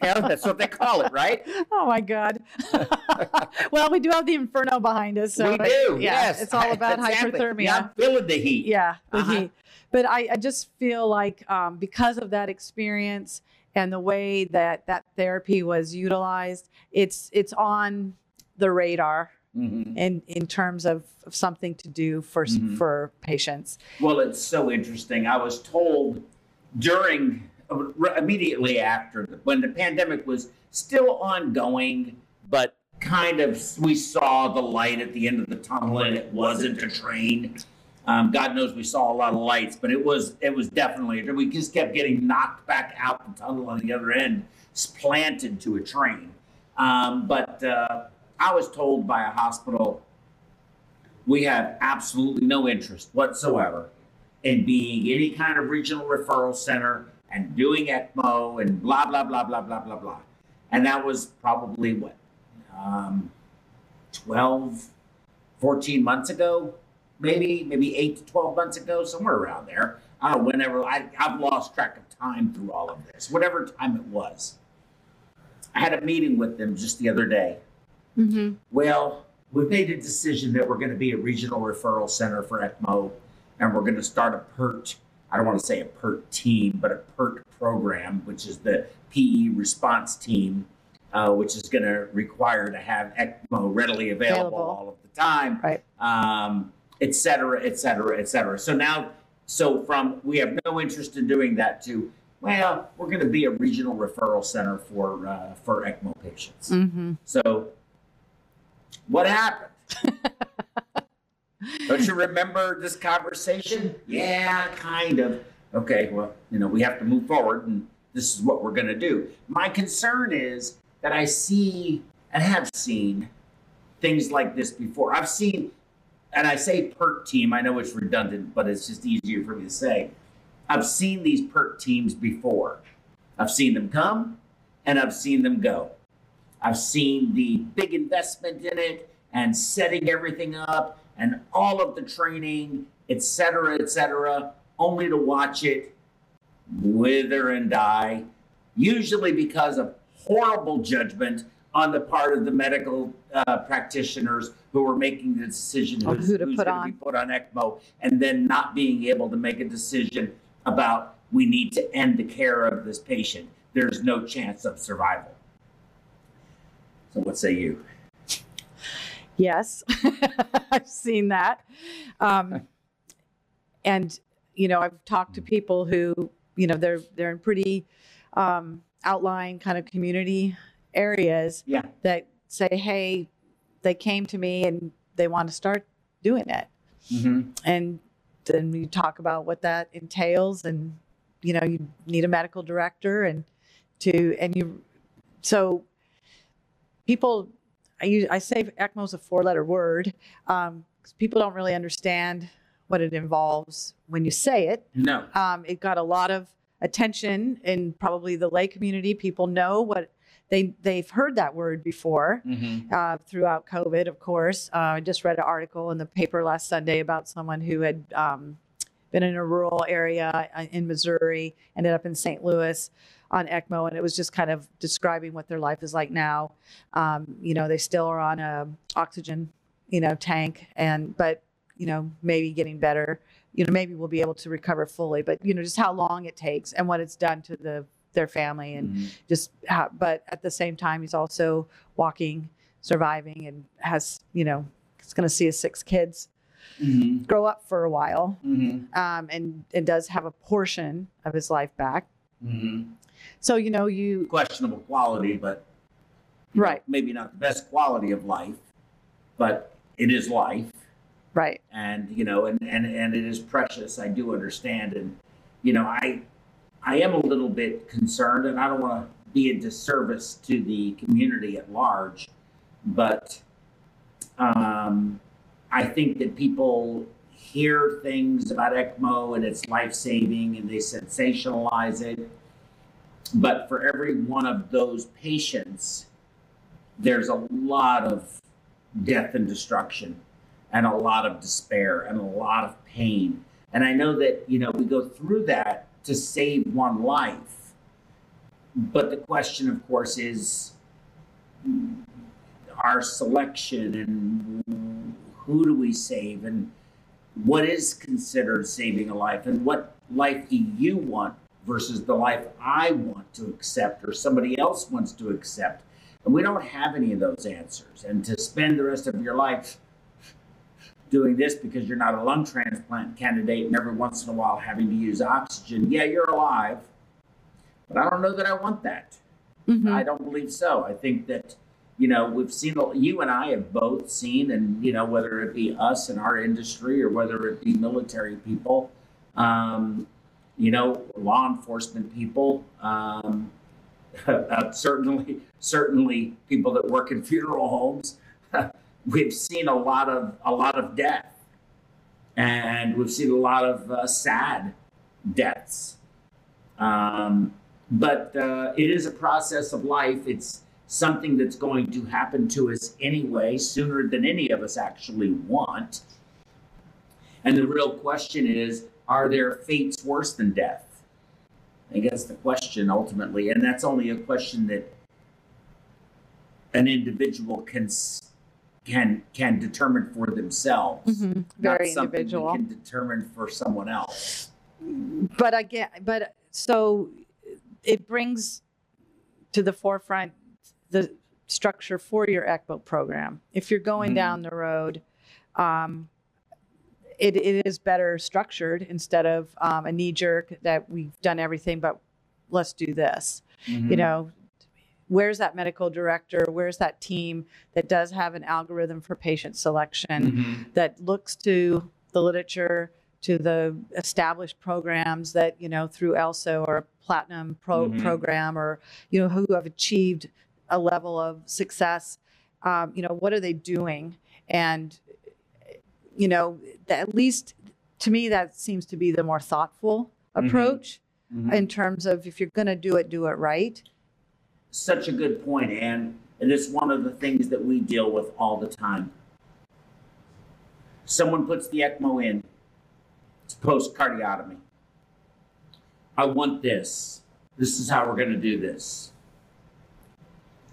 yeah, that's what they call it, right? Oh my God. *laughs* well, we do have the inferno behind us. So we do. Yeah, yes. it's all about Exactly. hyperthermia. Yeah, I'm feeling the heat. Yeah, the Uh-huh. heat. But I, I just feel like um, because of that experience and the way that that therapy was utilized, it's it's on the radar Mhm. in in terms of, of something to do for s Mhm. for patients. Well, it's so interesting. I was told during, immediately after, when the pandemic was still ongoing, but kind of we saw the light at the end of the tunnel, and it wasn't a train. Um, God knows we saw a lot of lights, but it was it was definitely we just kept getting knocked back out the tunnel on the other end, planted to a train. Um, but uh, I was told by a hospital we have absolutely no interest whatsoever in being any kind of regional referral center and doing ECMO and blah, blah, blah, blah, blah, blah, blah. And that was probably what, um, 12, 14 months ago, maybe, maybe eight to 12 months ago, somewhere around there. I don't know, whenever, I, I've lost track of time through all of this, whatever time it was. I had a meeting with them just the other day. Mm-hmm. Well, we've made a decision that we're going to be a regional referral center for ECMO, and we're going to start a PERT. I don't want to say a PERT team, but a PERT program, which is the PE response team, uh, which is going to require to have ECMO readily available, Available. all of the time, Right. um, et cetera, et cetera, et cetera. So now, so from we have no interest in doing that to, well, we're going to be a regional referral center for uh, for ECMO patients. Mm-hmm. So, what happened? *laughs* Don't you remember this conversation? Yeah, kind of. Okay, well, you know, we have to move forward, and this is what we're going to do. My concern is that I see and have seen things like this before. I've seen, and I say PERT team, I know it's redundant, but it's just easier for me to say. I've seen these PERT teams before. I've seen them come and I've seen them go. I've seen the big investment in it and setting everything up and all of the training, et cetera, et cetera, only to watch it wither and die, usually because of horrible judgment on the part of the medical uh, practitioners who are making the decision who's, who to who's put on. be put on ECMO, and then not being able to make a decision about we need to end the care of this patient. There's no chance of survival. So, what say you? Yes, *laughs* I've seen that. Um, and you know, I've talked to people who, you know, they're they're in pretty um, outlying kind of community areas Yeah. that say, hey, they came to me and they want to start doing it. Mm-hmm. And then we talk about what that entails, and you know, you need a medical director, and to and you, so people, I use, I say ECMO is a four-letter word. Um, 'cause people don't really understand what it involves when you say it. No. Um, it got a lot of attention in probably the lay community. People know what they they've heard that word before Mm-hmm. uh, throughout COVID, of course. Uh, I just read an article in the paper last Sunday about someone who had um, been in a rural area uh, in Missouri, ended up in St. Louis on ECMO, and it was just kind of describing what their life is like now. Um, you know, they still are on a oxygen, you know, tank, and but you know, maybe getting better. You know, maybe we'll be able to recover fully, but you know, just how long it takes and what it's done to the their family and Mm-hmm. just how, but at the same time he's also walking surviving and has you know he's going to see his six kids Mm-hmm. grow up for a while Mm-hmm. um, and and does have a portion of his life back Mm-hmm. so you know you Questionable quality, but you know, Right. maybe not the best quality of life, but it is life, right and you know, and and and it is precious. I do understand, and you know, I I am a little bit concerned, and I don't want to be a disservice to the community at large, but um, I think that people hear things about ECMO and it's life saving and they sensationalize it. But for every one of those patients, there's a lot of death and destruction and a lot of despair and a lot of pain. And I know that, you know, we go through that to save one life. But the question, of course, is our selection and who do we save and what is considered saving a life and what life do you want versus the life I want to accept or somebody else wants to accept. And we don't have any of those answers. And to spend the rest of your life doing this because you're not a lung transplant candidate and every once in a while having to use oxygen, yeah, you're alive. But I don't know that I want that. Mhm. I don't believe so. I think that, you know, we've seen, you and I have both seen, and, you know, whether it be us in our industry or whether it be military people, um, you know, law enforcement people, um, *laughs* uh, certainly, certainly people that work in funeral homes. *laughs* we've seen a lot of, a lot of death. And we've seen a lot of uh, sad deaths. Um, but uh, it is a process of life. It's something that's going to happen to us anyway, sooner than any of us actually want. And the real question is are there fates worse than death? I guess the question ultimately. And that's only a question that an individual can can can determine for themselves. Mhm. not Very something individual. Can determine for someone else. But again, but so it brings to the forefront the structure for your ECMO program. If you're going Mhm. down the road, um, it, it is better structured instead of um, a knee jerk that we've done everything, but let's do this. Mm-hmm. You know, where's that medical director? Where's that team that does have an algorithm for patient selection? Mhm. that looks to the literature, to the established programs that, you know, through ELSO or Platinum pro- Mhm. program or, you know, who have achieved a level of success. Um, you know, what are they doing? And, you know, at least to me, that seems to be the more thoughtful Mhm. approach Mhm. in terms of if you're going to do it, do it right. Such a good point, Ann. And it's one of the things that we deal with all the time. Someone puts the ECMO in, it's post cardiotomy. I want this. This is how we're going to do this.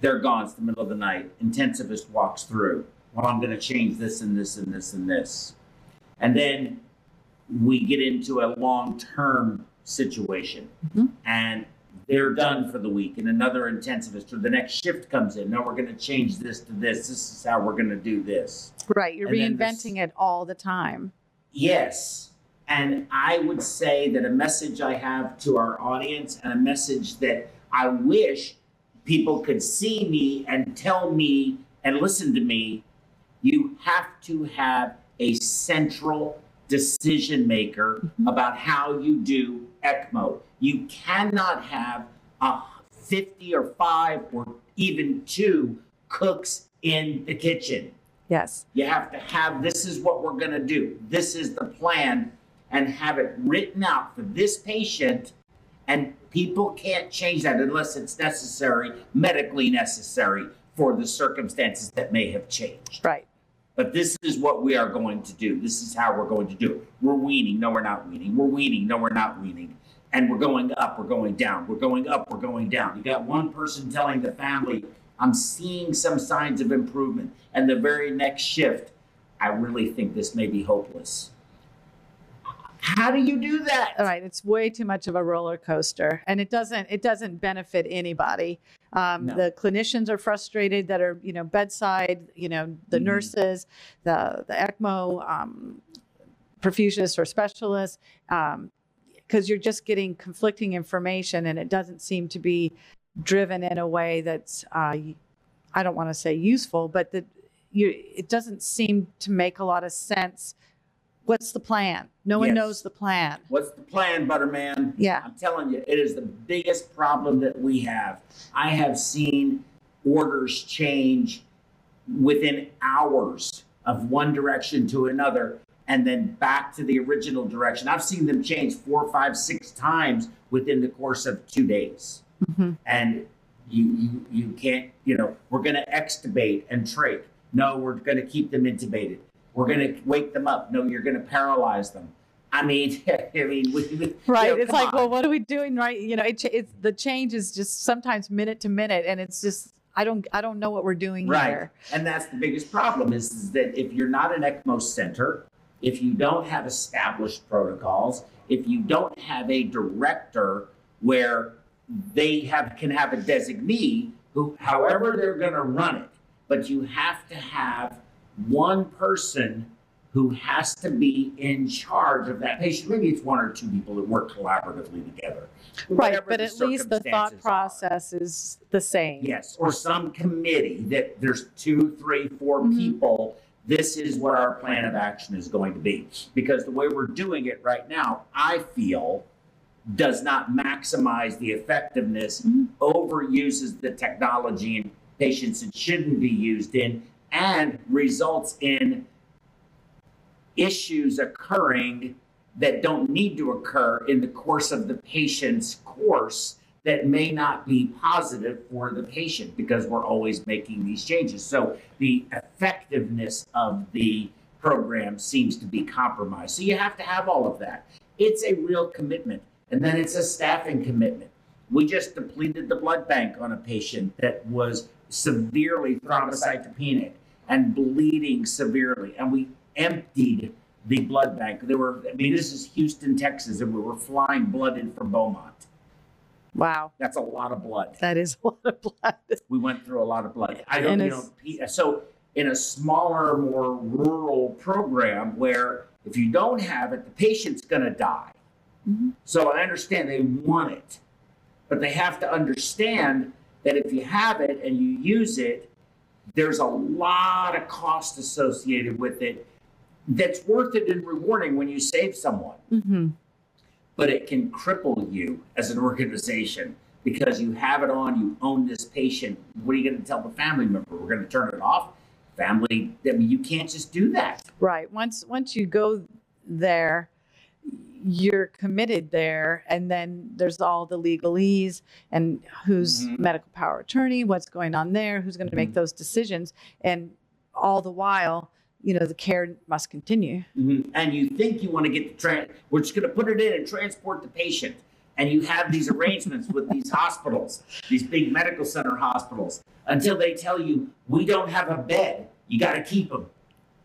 They're gone. It's the middle of the night. Intensivist walks through. Well, I'm going to change this and this and this and this. And then we get into a long term situation. Mhm. And they're done for the week, and another intensivist or the next shift comes in. No, we're going to change this to this. This is how we're going to do this. Right. You're And then this- reinventing it all the time. Yes. And I would say that a message I have to our audience and a message that I wish people could see me and tell me and listen to me you have to have a central decision maker mm-hmm. about how you do ECMO. You cannot have a 50 or 5 or even 2 cooks in the kitchen. Yes. You have to have this is what we're going to do. This is the plan and have it written out for this patient. And people can't change that unless it's necessary, medically necessary for the circumstances that may have changed. Right. But this is what we are going to do. This is how we're going to do it. We're weaning. No, we're not weaning. We're weaning. No, we're not weaning. And we're going up. We're going down. We're going up. We're going down. You got one person telling the family, I'm seeing some signs of improvement. And the very next shift, I really think this may be hopeless. How do you do that? All right, it's way too much of a roller coaster, and it doesn't it doesn't benefit anybody. Um, No. The clinicians are frustrated that are you know bedside, you know the Mhm. nurses, the the ECMO um, perfusionists or specialists, because you're just getting conflicting information, and it doesn't seem to be driven in a way that's uh, I don't want to say useful, but that you it doesn't seem to make a lot of sense. What's the plan? No one Yes. knows the plan. What's the plan, Butterman? Yeah. I'm telling you, it is the biggest problem that we have. I have seen orders change within hours of one direction to another and then back to the original direction. I've seen them change four, five, six times within the course of two days. Mhm. And you, you, you can't, you know, we're going to extubate and trach. No, we're going to keep them intubated. We're going to wake them up. No, you're going to paralyze them. I mean, *laughs* I mean, we, we- Right. you know, it's like, well, what are we doing? Right. You know, it, it's the change is just sometimes minute to minute, and it's just I don't I don't know what we're doing right. here. And that's the biggest problem is, is that if you're not an ECMO center, if you don't have established protocols, if you don't have a director where they have, can have a designee who, however they're gonna run it, but you have to have one person who has to be in charge of that patient. Maybe it's one or two people that work collaboratively together. Right, but at least the thought circumstances are. process is the same. Yes, or some committee that there's two, three, four Mhm. people. This is what our plan of action is going to be. Because the way we're doing it right now, I feel, does not maximize the effectiveness, Mhm. overuses the technology in patients it shouldn't be used in, and results in issues occurring that don't need to occur in the course of the patient's course that may not be positive for the patient because we're always making these changes. So the effectiveness of the program seems to be compromised. So you have to have all of that. It's a real commitment. And then it's a staffing commitment. We just depleted the blood bank on a patient that was severely thrombocytopenic and bleeding severely. And we emptied the blood bank. There were, I mean, this is Houston, Texas, and we were flying blood in from Beaumont. Wow, That's a lot of blood. that is a lot of blood. We went through a lot of blood. I don't, you know, so in a smaller, more rural program where if you don't have it, the patient's going to die. Mhm. So I understand they want it, but they have to understand that if you have it and you use it, there's a lot of cost associated with it that's worth it and rewarding when you save someone hmm but it can cripple you as an organization because you have it on, you own this patient. What are you going to tell the family member? We're going to turn it off. Family, I mean, you can't just do that. Right. Once once you go there, you're committed there, and then there's all the legalese and who's Mhm. medical power attorney, what's going on there, who's going to make Mhm. those decisions, and all the while, you know, the care must continue. And you think you want to get the tran we're just going to put it in and transport the patient. And you have these arrangements with these hospitals, these big medical center hospitals, until they tell you, we don't have a bed. You got to keep them.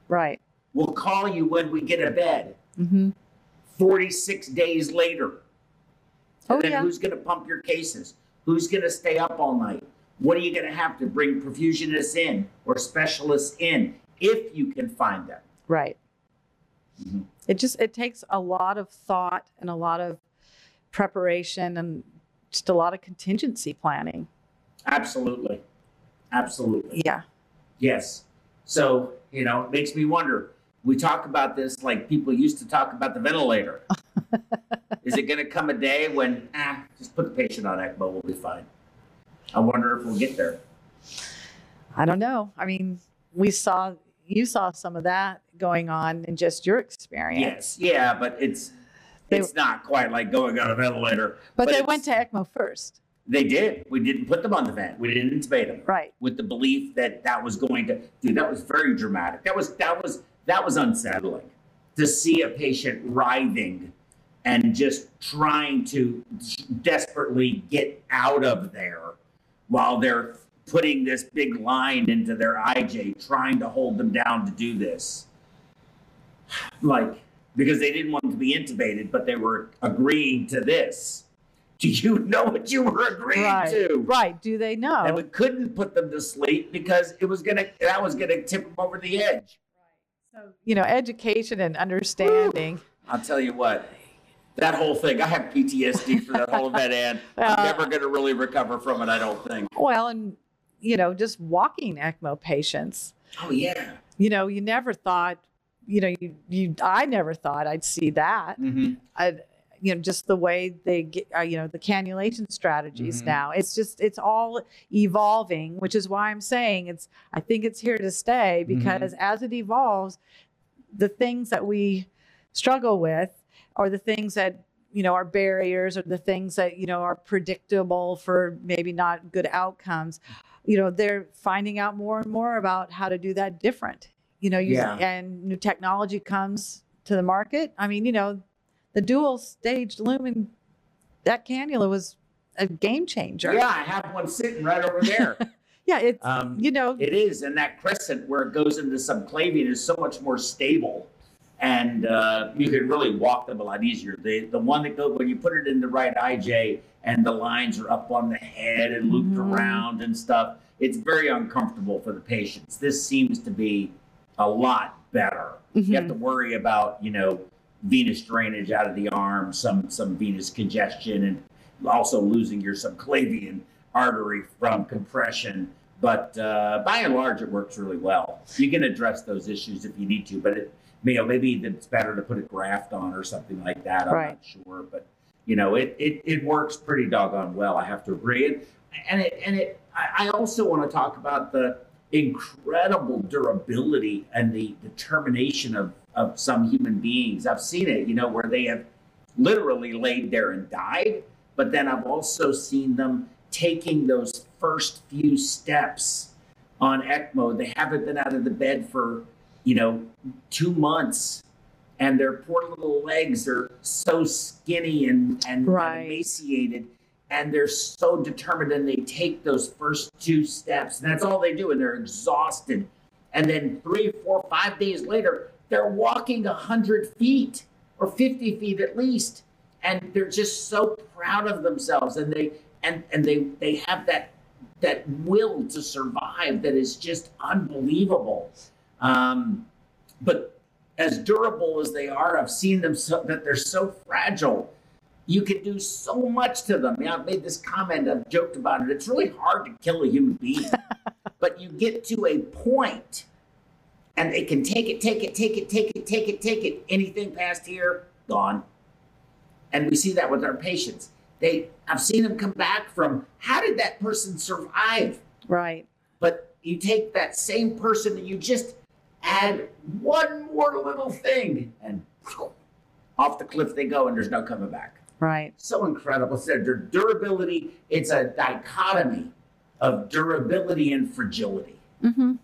Right. We'll call you when we get a bed. Hmm 46 days later. Oh, And then yeah. who's going to pump your cases? Who's going to stay up all night? What are you going to have to bring perfusionists in or specialists in if you can find them? Right. Mhm. It just it takes a lot of thought and a lot of preparation and just a lot of contingency planning. Absolutely. Absolutely. Yeah. Yes. So, you know, it makes me wonder. We talk about this like people used to talk about the ventilator. *laughs* Is it going to come a day when, ah, just put the patient on ECMO, we'll be fine? I wonder if we'll get there. I don't know. I mean, we saw you saw some of that going on in just your experience. Yes, yeah, but it's They- it's not quite like going on a ventilator. But, they went to ECMO first. They did. We didn't put them on the vent. We didn't intubate them Right. with the belief that that was going to. Dude, that was very dramatic. That was that was that was unsettling to see a patient writhing and just trying to desperately get out of there while they're putting this big line into their IJ, trying to hold them down to do this. Like, because they didn't want to be intubated, but they were agreeing to this. Do you know what you were agreeing Right. to? Right. Do they know? And we couldn't put them to sleep because it was gonna that was gonna tip them over the edge. So, you know, education and understanding. I'll tell you what, that whole thing, I have PTSD for that whole event, and *laughs* I'm Uh, never gonna really recover from it, I don't think. Well, and you know, just walking ECMO patients. Oh yeah. You know, you never thought, you know, you, you I never thought I'd see that. Mm-hmm. I, you know, just the way they get, uh, you know, the cannulation strategies Mhm. now. It's just, it's all evolving, which is why I'm saying it's, I think it's here to stay Mm-hmm. because as it evolves, the things that we struggle with are the things that, you know, are barriers or the things that, you know, are predictable for maybe not good outcomes. You know, they're finding out more and more about how to do that different. You know, you, Yeah. and new technology comes to the market. I mean, you know, the dual staged lumen, that cannula was a game changer. Yeah, I have one sitting right over there. *laughs* Yeah, it's, Um, you know, It is, and that crescent where it goes into subclavian is so much more stable, and uh, you can really walk them a lot easier. The the one that goes when you put it in the right IJ, and the lines are up on the head and looped Mhm. around and stuff. It's very uncomfortable for the patients. This seems to be a lot better. You have to worry about, you know, venous drainage out of the arm, some some venous congestion, and also losing your subclavian artery from compression. But uh, by and large, it works really well. You can address those issues if you need to, but it, you know, maybe it's better to put a graft on or something like that. I'm Right. not sure, but you know, it, it it works pretty doggone well. I have to agree. And, and it and it. I I also want to talk about the incredible durability and the determination of of some human beings. I've seen it, you know, where they have literally laid there and died, but then I've also seen them taking those first few steps on ECMO. They haven't been out of the bed for, you know, two months. And their poor little legs are so skinny and, and, Right. and emaciated. And they're so determined and they take those first two steps. And that's all they do. And they're exhausted. And then three, four, five days later, they're walking 100 feet or 50 feet at least. And they're just so proud of themselves. And they, and, and they, they have that, that will to survive that is just unbelievable. Um, but as durable as they are, I've seen them so that they're so fragile. You can do so much to them. Yeah, I've made this comment, I've joked about it. It's really hard to kill a human being, *laughs* but you get to a point and they can take it, take it, take it, take it, take it, take it. Anything past here, gone. And we see that with our patients. They, I've seen them come back from, how did that person survive? Right. But you take that same person and you just add one more little thing and *laughs* off the cliff they go and there's no coming back. Right. So incredible. So their durability, it's a dichotomy of durability and fragility. hmm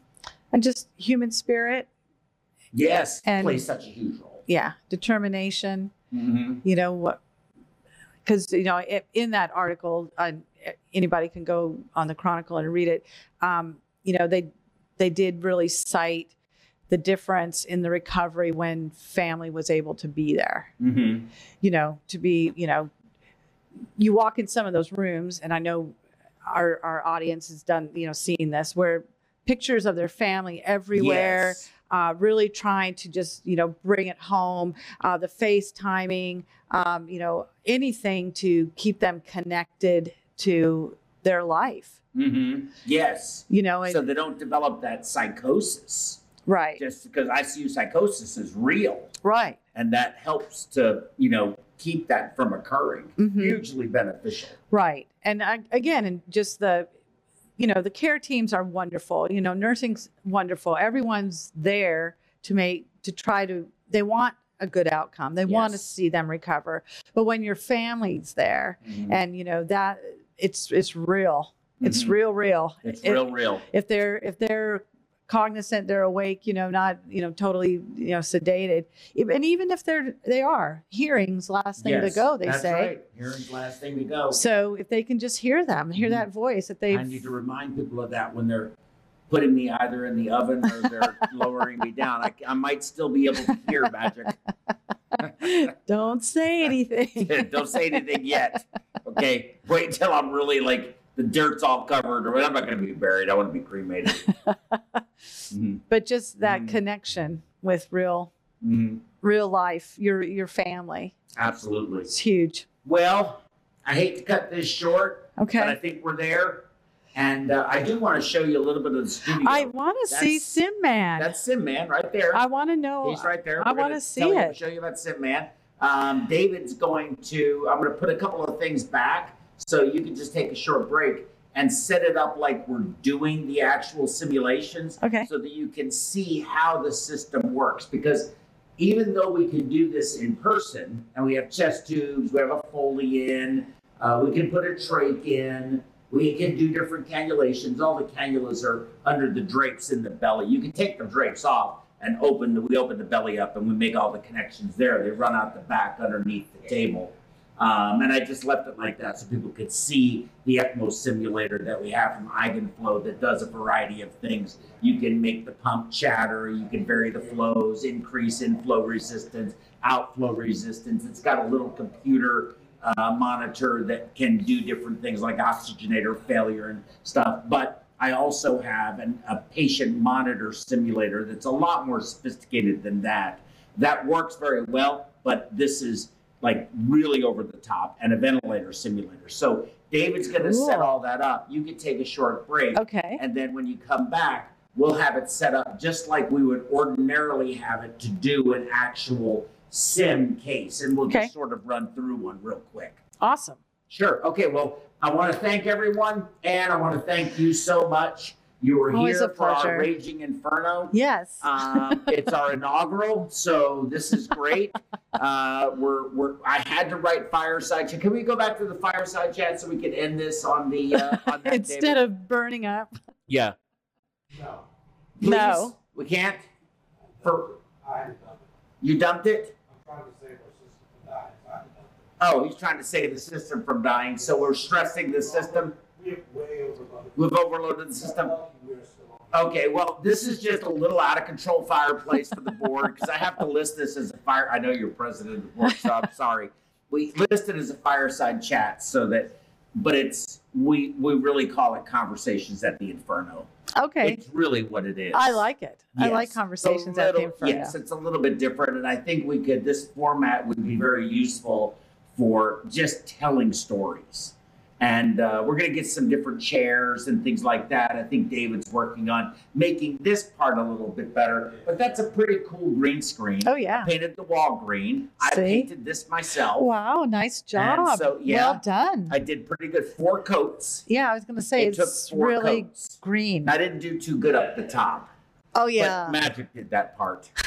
And just human spirit. Yes, And- plays such a huge role. Yeah. Determination. Mm-hmm. you know what because you know i- in that article uh, anybody can go on the chronicle and read it um, you know they they did really cite the difference in the recovery when family was able to be there Mm-hmm. you know to be you know you walk in some of those rooms and i know our our audience has done you know seen this where pictures of their family everywhere Yes. uh, really trying to just you know bring it home uh, the facetiming um, you know anything to keep them connected to their life Mm-hmm. Yes. you know and, So they don't develop that psychosis. right Just because ICU psychosis is real. right and that helps to you know keep that from occurring Mhm. hugely beneficial Right. And I, again, and just the, you know, the care teams are wonderful. You know, nursing's wonderful. Everyone's there to make, to try to, they want a good outcome. They want to see them recover. But when your family's there Mhm. and, you know, that it's, it's real. It's Mhm. real, real. it's If- real real If they're, if they're, cognizant they're awake you know not you know totally you know sedated and even if they're they are hearing's last thing to go they that's say right. hearing's last thing to go so if they can just hear them, hear Mhm. that voice that they i need to remind people of that when they're putting me either in the oven or they're *laughs* lowering me down I, I might still be able to hear magic *laughs* don't say *laughs* anything. don't say anything yet okay wait until i'm really like the dirt's all covered or i'm not going to be buried i want to be cremated *laughs* Mhm. but just that Mhm. connection with real Mhm. real life, your your family. absolutely It's huge. Well, I hate to cut this short, but I think we're there. And uh, I do want to show you a little bit of the studio. I want to see That's- Sim Man. That's Sim Man right there. I want to know. He's right there. I We're gonna wanna see tell you- it. Show you about Sim Man. Um, David's going to. I'm going to put a couple of things back so you can just take a short break and set it up like we're doing the actual simulations, Okay. so that you can see how the system works. Because even though we can do this in person, and we have chest tubes, we have a Foley in, uh, we can put a trach in, we can do different cannulations. All the cannulas are under the drapes in the belly. You can take the drapes off and open the, we open the belly up and we make all the connections there. They run out the back underneath the table. Um, and I just left it like that so people could see the ECMO simulator that we have from Eigenflow that does a variety of things. You can make the pump chatter, you can vary the flows, increase inflow resistance, outflow resistance. It's got a little computer uh, monitor that can do different things like oxygenator failure and stuff. But I also have an, a patient monitor simulator that's a lot more sophisticated than that. That works very well, but this is like really over the top and a ventilator simulator. So David's going to set all that up. You can take a short break. Okay. And then when you come back, we'll have it set up just like we would ordinarily have it to do an actual sim case. And we'll Okay. just sort of run through one real quick. Awesome. Sure. Okay. Well, I want to thank everyone, and I want to thank you so much. You were Always here for our pleasure. Raging Inferno. Yes. *laughs* Um, it's our inaugural, so this is great. *laughs* Uh, we're, we're, I had to write fireside chat. Can we go back to the fireside chat so we can end this on the uh, on that, *laughs* Instead David? of burning up. yeah. No, Please? No. we can't. For I you dumped it. I'm trying to save our system from dying. so I'm done. Oh, he's trying to save the system from dying, so we're stressing the system. We have overloaded. The system. Lucky We're still on. Okay, well, this is just a little out of control fireplace for the board because I have to list this as a fire. I know you're president of the board, so I'm sorry. We list it as a fireside chat so that, but it's we we really call it conversations at the Inferno. Okay. It's really what it is. I like it. I like conversations It's a at the Inferno. Yes, it's a little bit different, and I think we could. This format would be very useful for just telling stories. And uh, we're going to get some different chairs and things like that. I think David's working on making this part a little bit better. But that's a pretty cool green screen. Oh yeah. Painted the wall green. See? I painted this myself. Wow, nice job. so, yeah, well done. I did pretty good. Four coats. yeah, I was going to say it it's really coats. green. I didn't do too good up the top. Oh yeah. But Magic did that part. *laughs*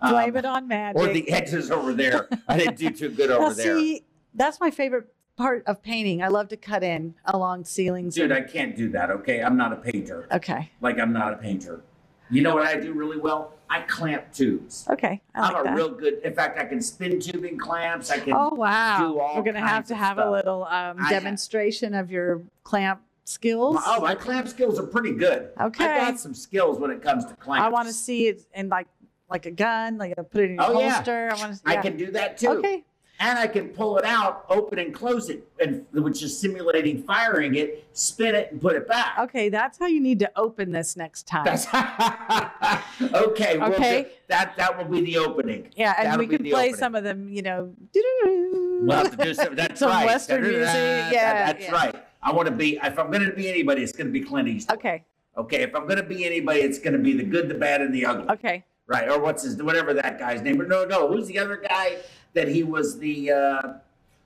Blame Um, it on magic. or the edges over there. I didn't do too good over there. see, that's my favorite part of painting. I love to cut in along ceilings. Dude, and- I can't do that, okay? I'm not a painter. okay. Like, I'm not a painter. You know what I do really well? I clamp tubes. Okay. I I'm like a that. real good, in fact, I can spin tubing clamps. I can, Oh wow! We're gonna have to have a little um, demonstration of your clamp skills. oh, my clamp skills are pretty good. Okay. I got some skills when it comes to clamps. I want to see it in like like a gun, like put it in your Oh, yeah. I want to. See it. I can do that too. Okay. And I can pull it out, open and close it, and which is simulating firing it, spin it, and put it back. Okay, that's how you need to open this next time. *laughs* Okay. We'll Okay. do, that that will be the opening. yeah, and that'll we can play opening. some of them. You know. We'll have to do some. *laughs* That's Some right. Western music, Da-da-da. yeah, that's yeah. right. I want to be. If I'm going to be anybody, it's going to be Clint Eastwood. Okay. Okay. If I'm going to be anybody, it's going to be the good, the bad, and the ugly. Okay. Right. Or what's his? Whatever that guy's name. But no, no. Who's the other guy that he was the? uh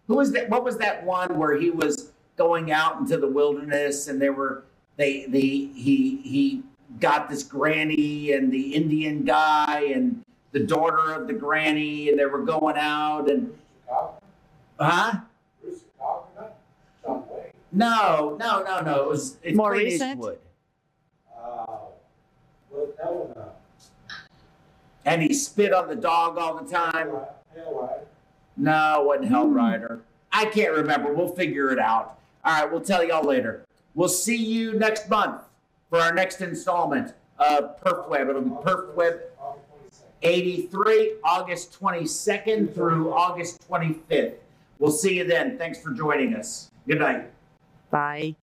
Who was that? What was that one where he was going out into the wilderness and there were they the he he got this granny and the Indian guy and the daughter of the granny and they were going out and Chicago, huh? Bruce Chicago, John Wayne. No, no, no, no. It was it's More Clint recent? Eastwood. Uh, well, that one, uh, And he spit on the dog all the time. No, it wasn't Hell Hmm. Rider. I can't remember. We'll figure it out. All right, we'll tell y'all later. We'll see you next month for our next installment of PerfWeb. It'll be PerfWeb August 22nd. 83, August 22nd through August 25th. We'll see you then. Thanks for joining us. Good night. Bye.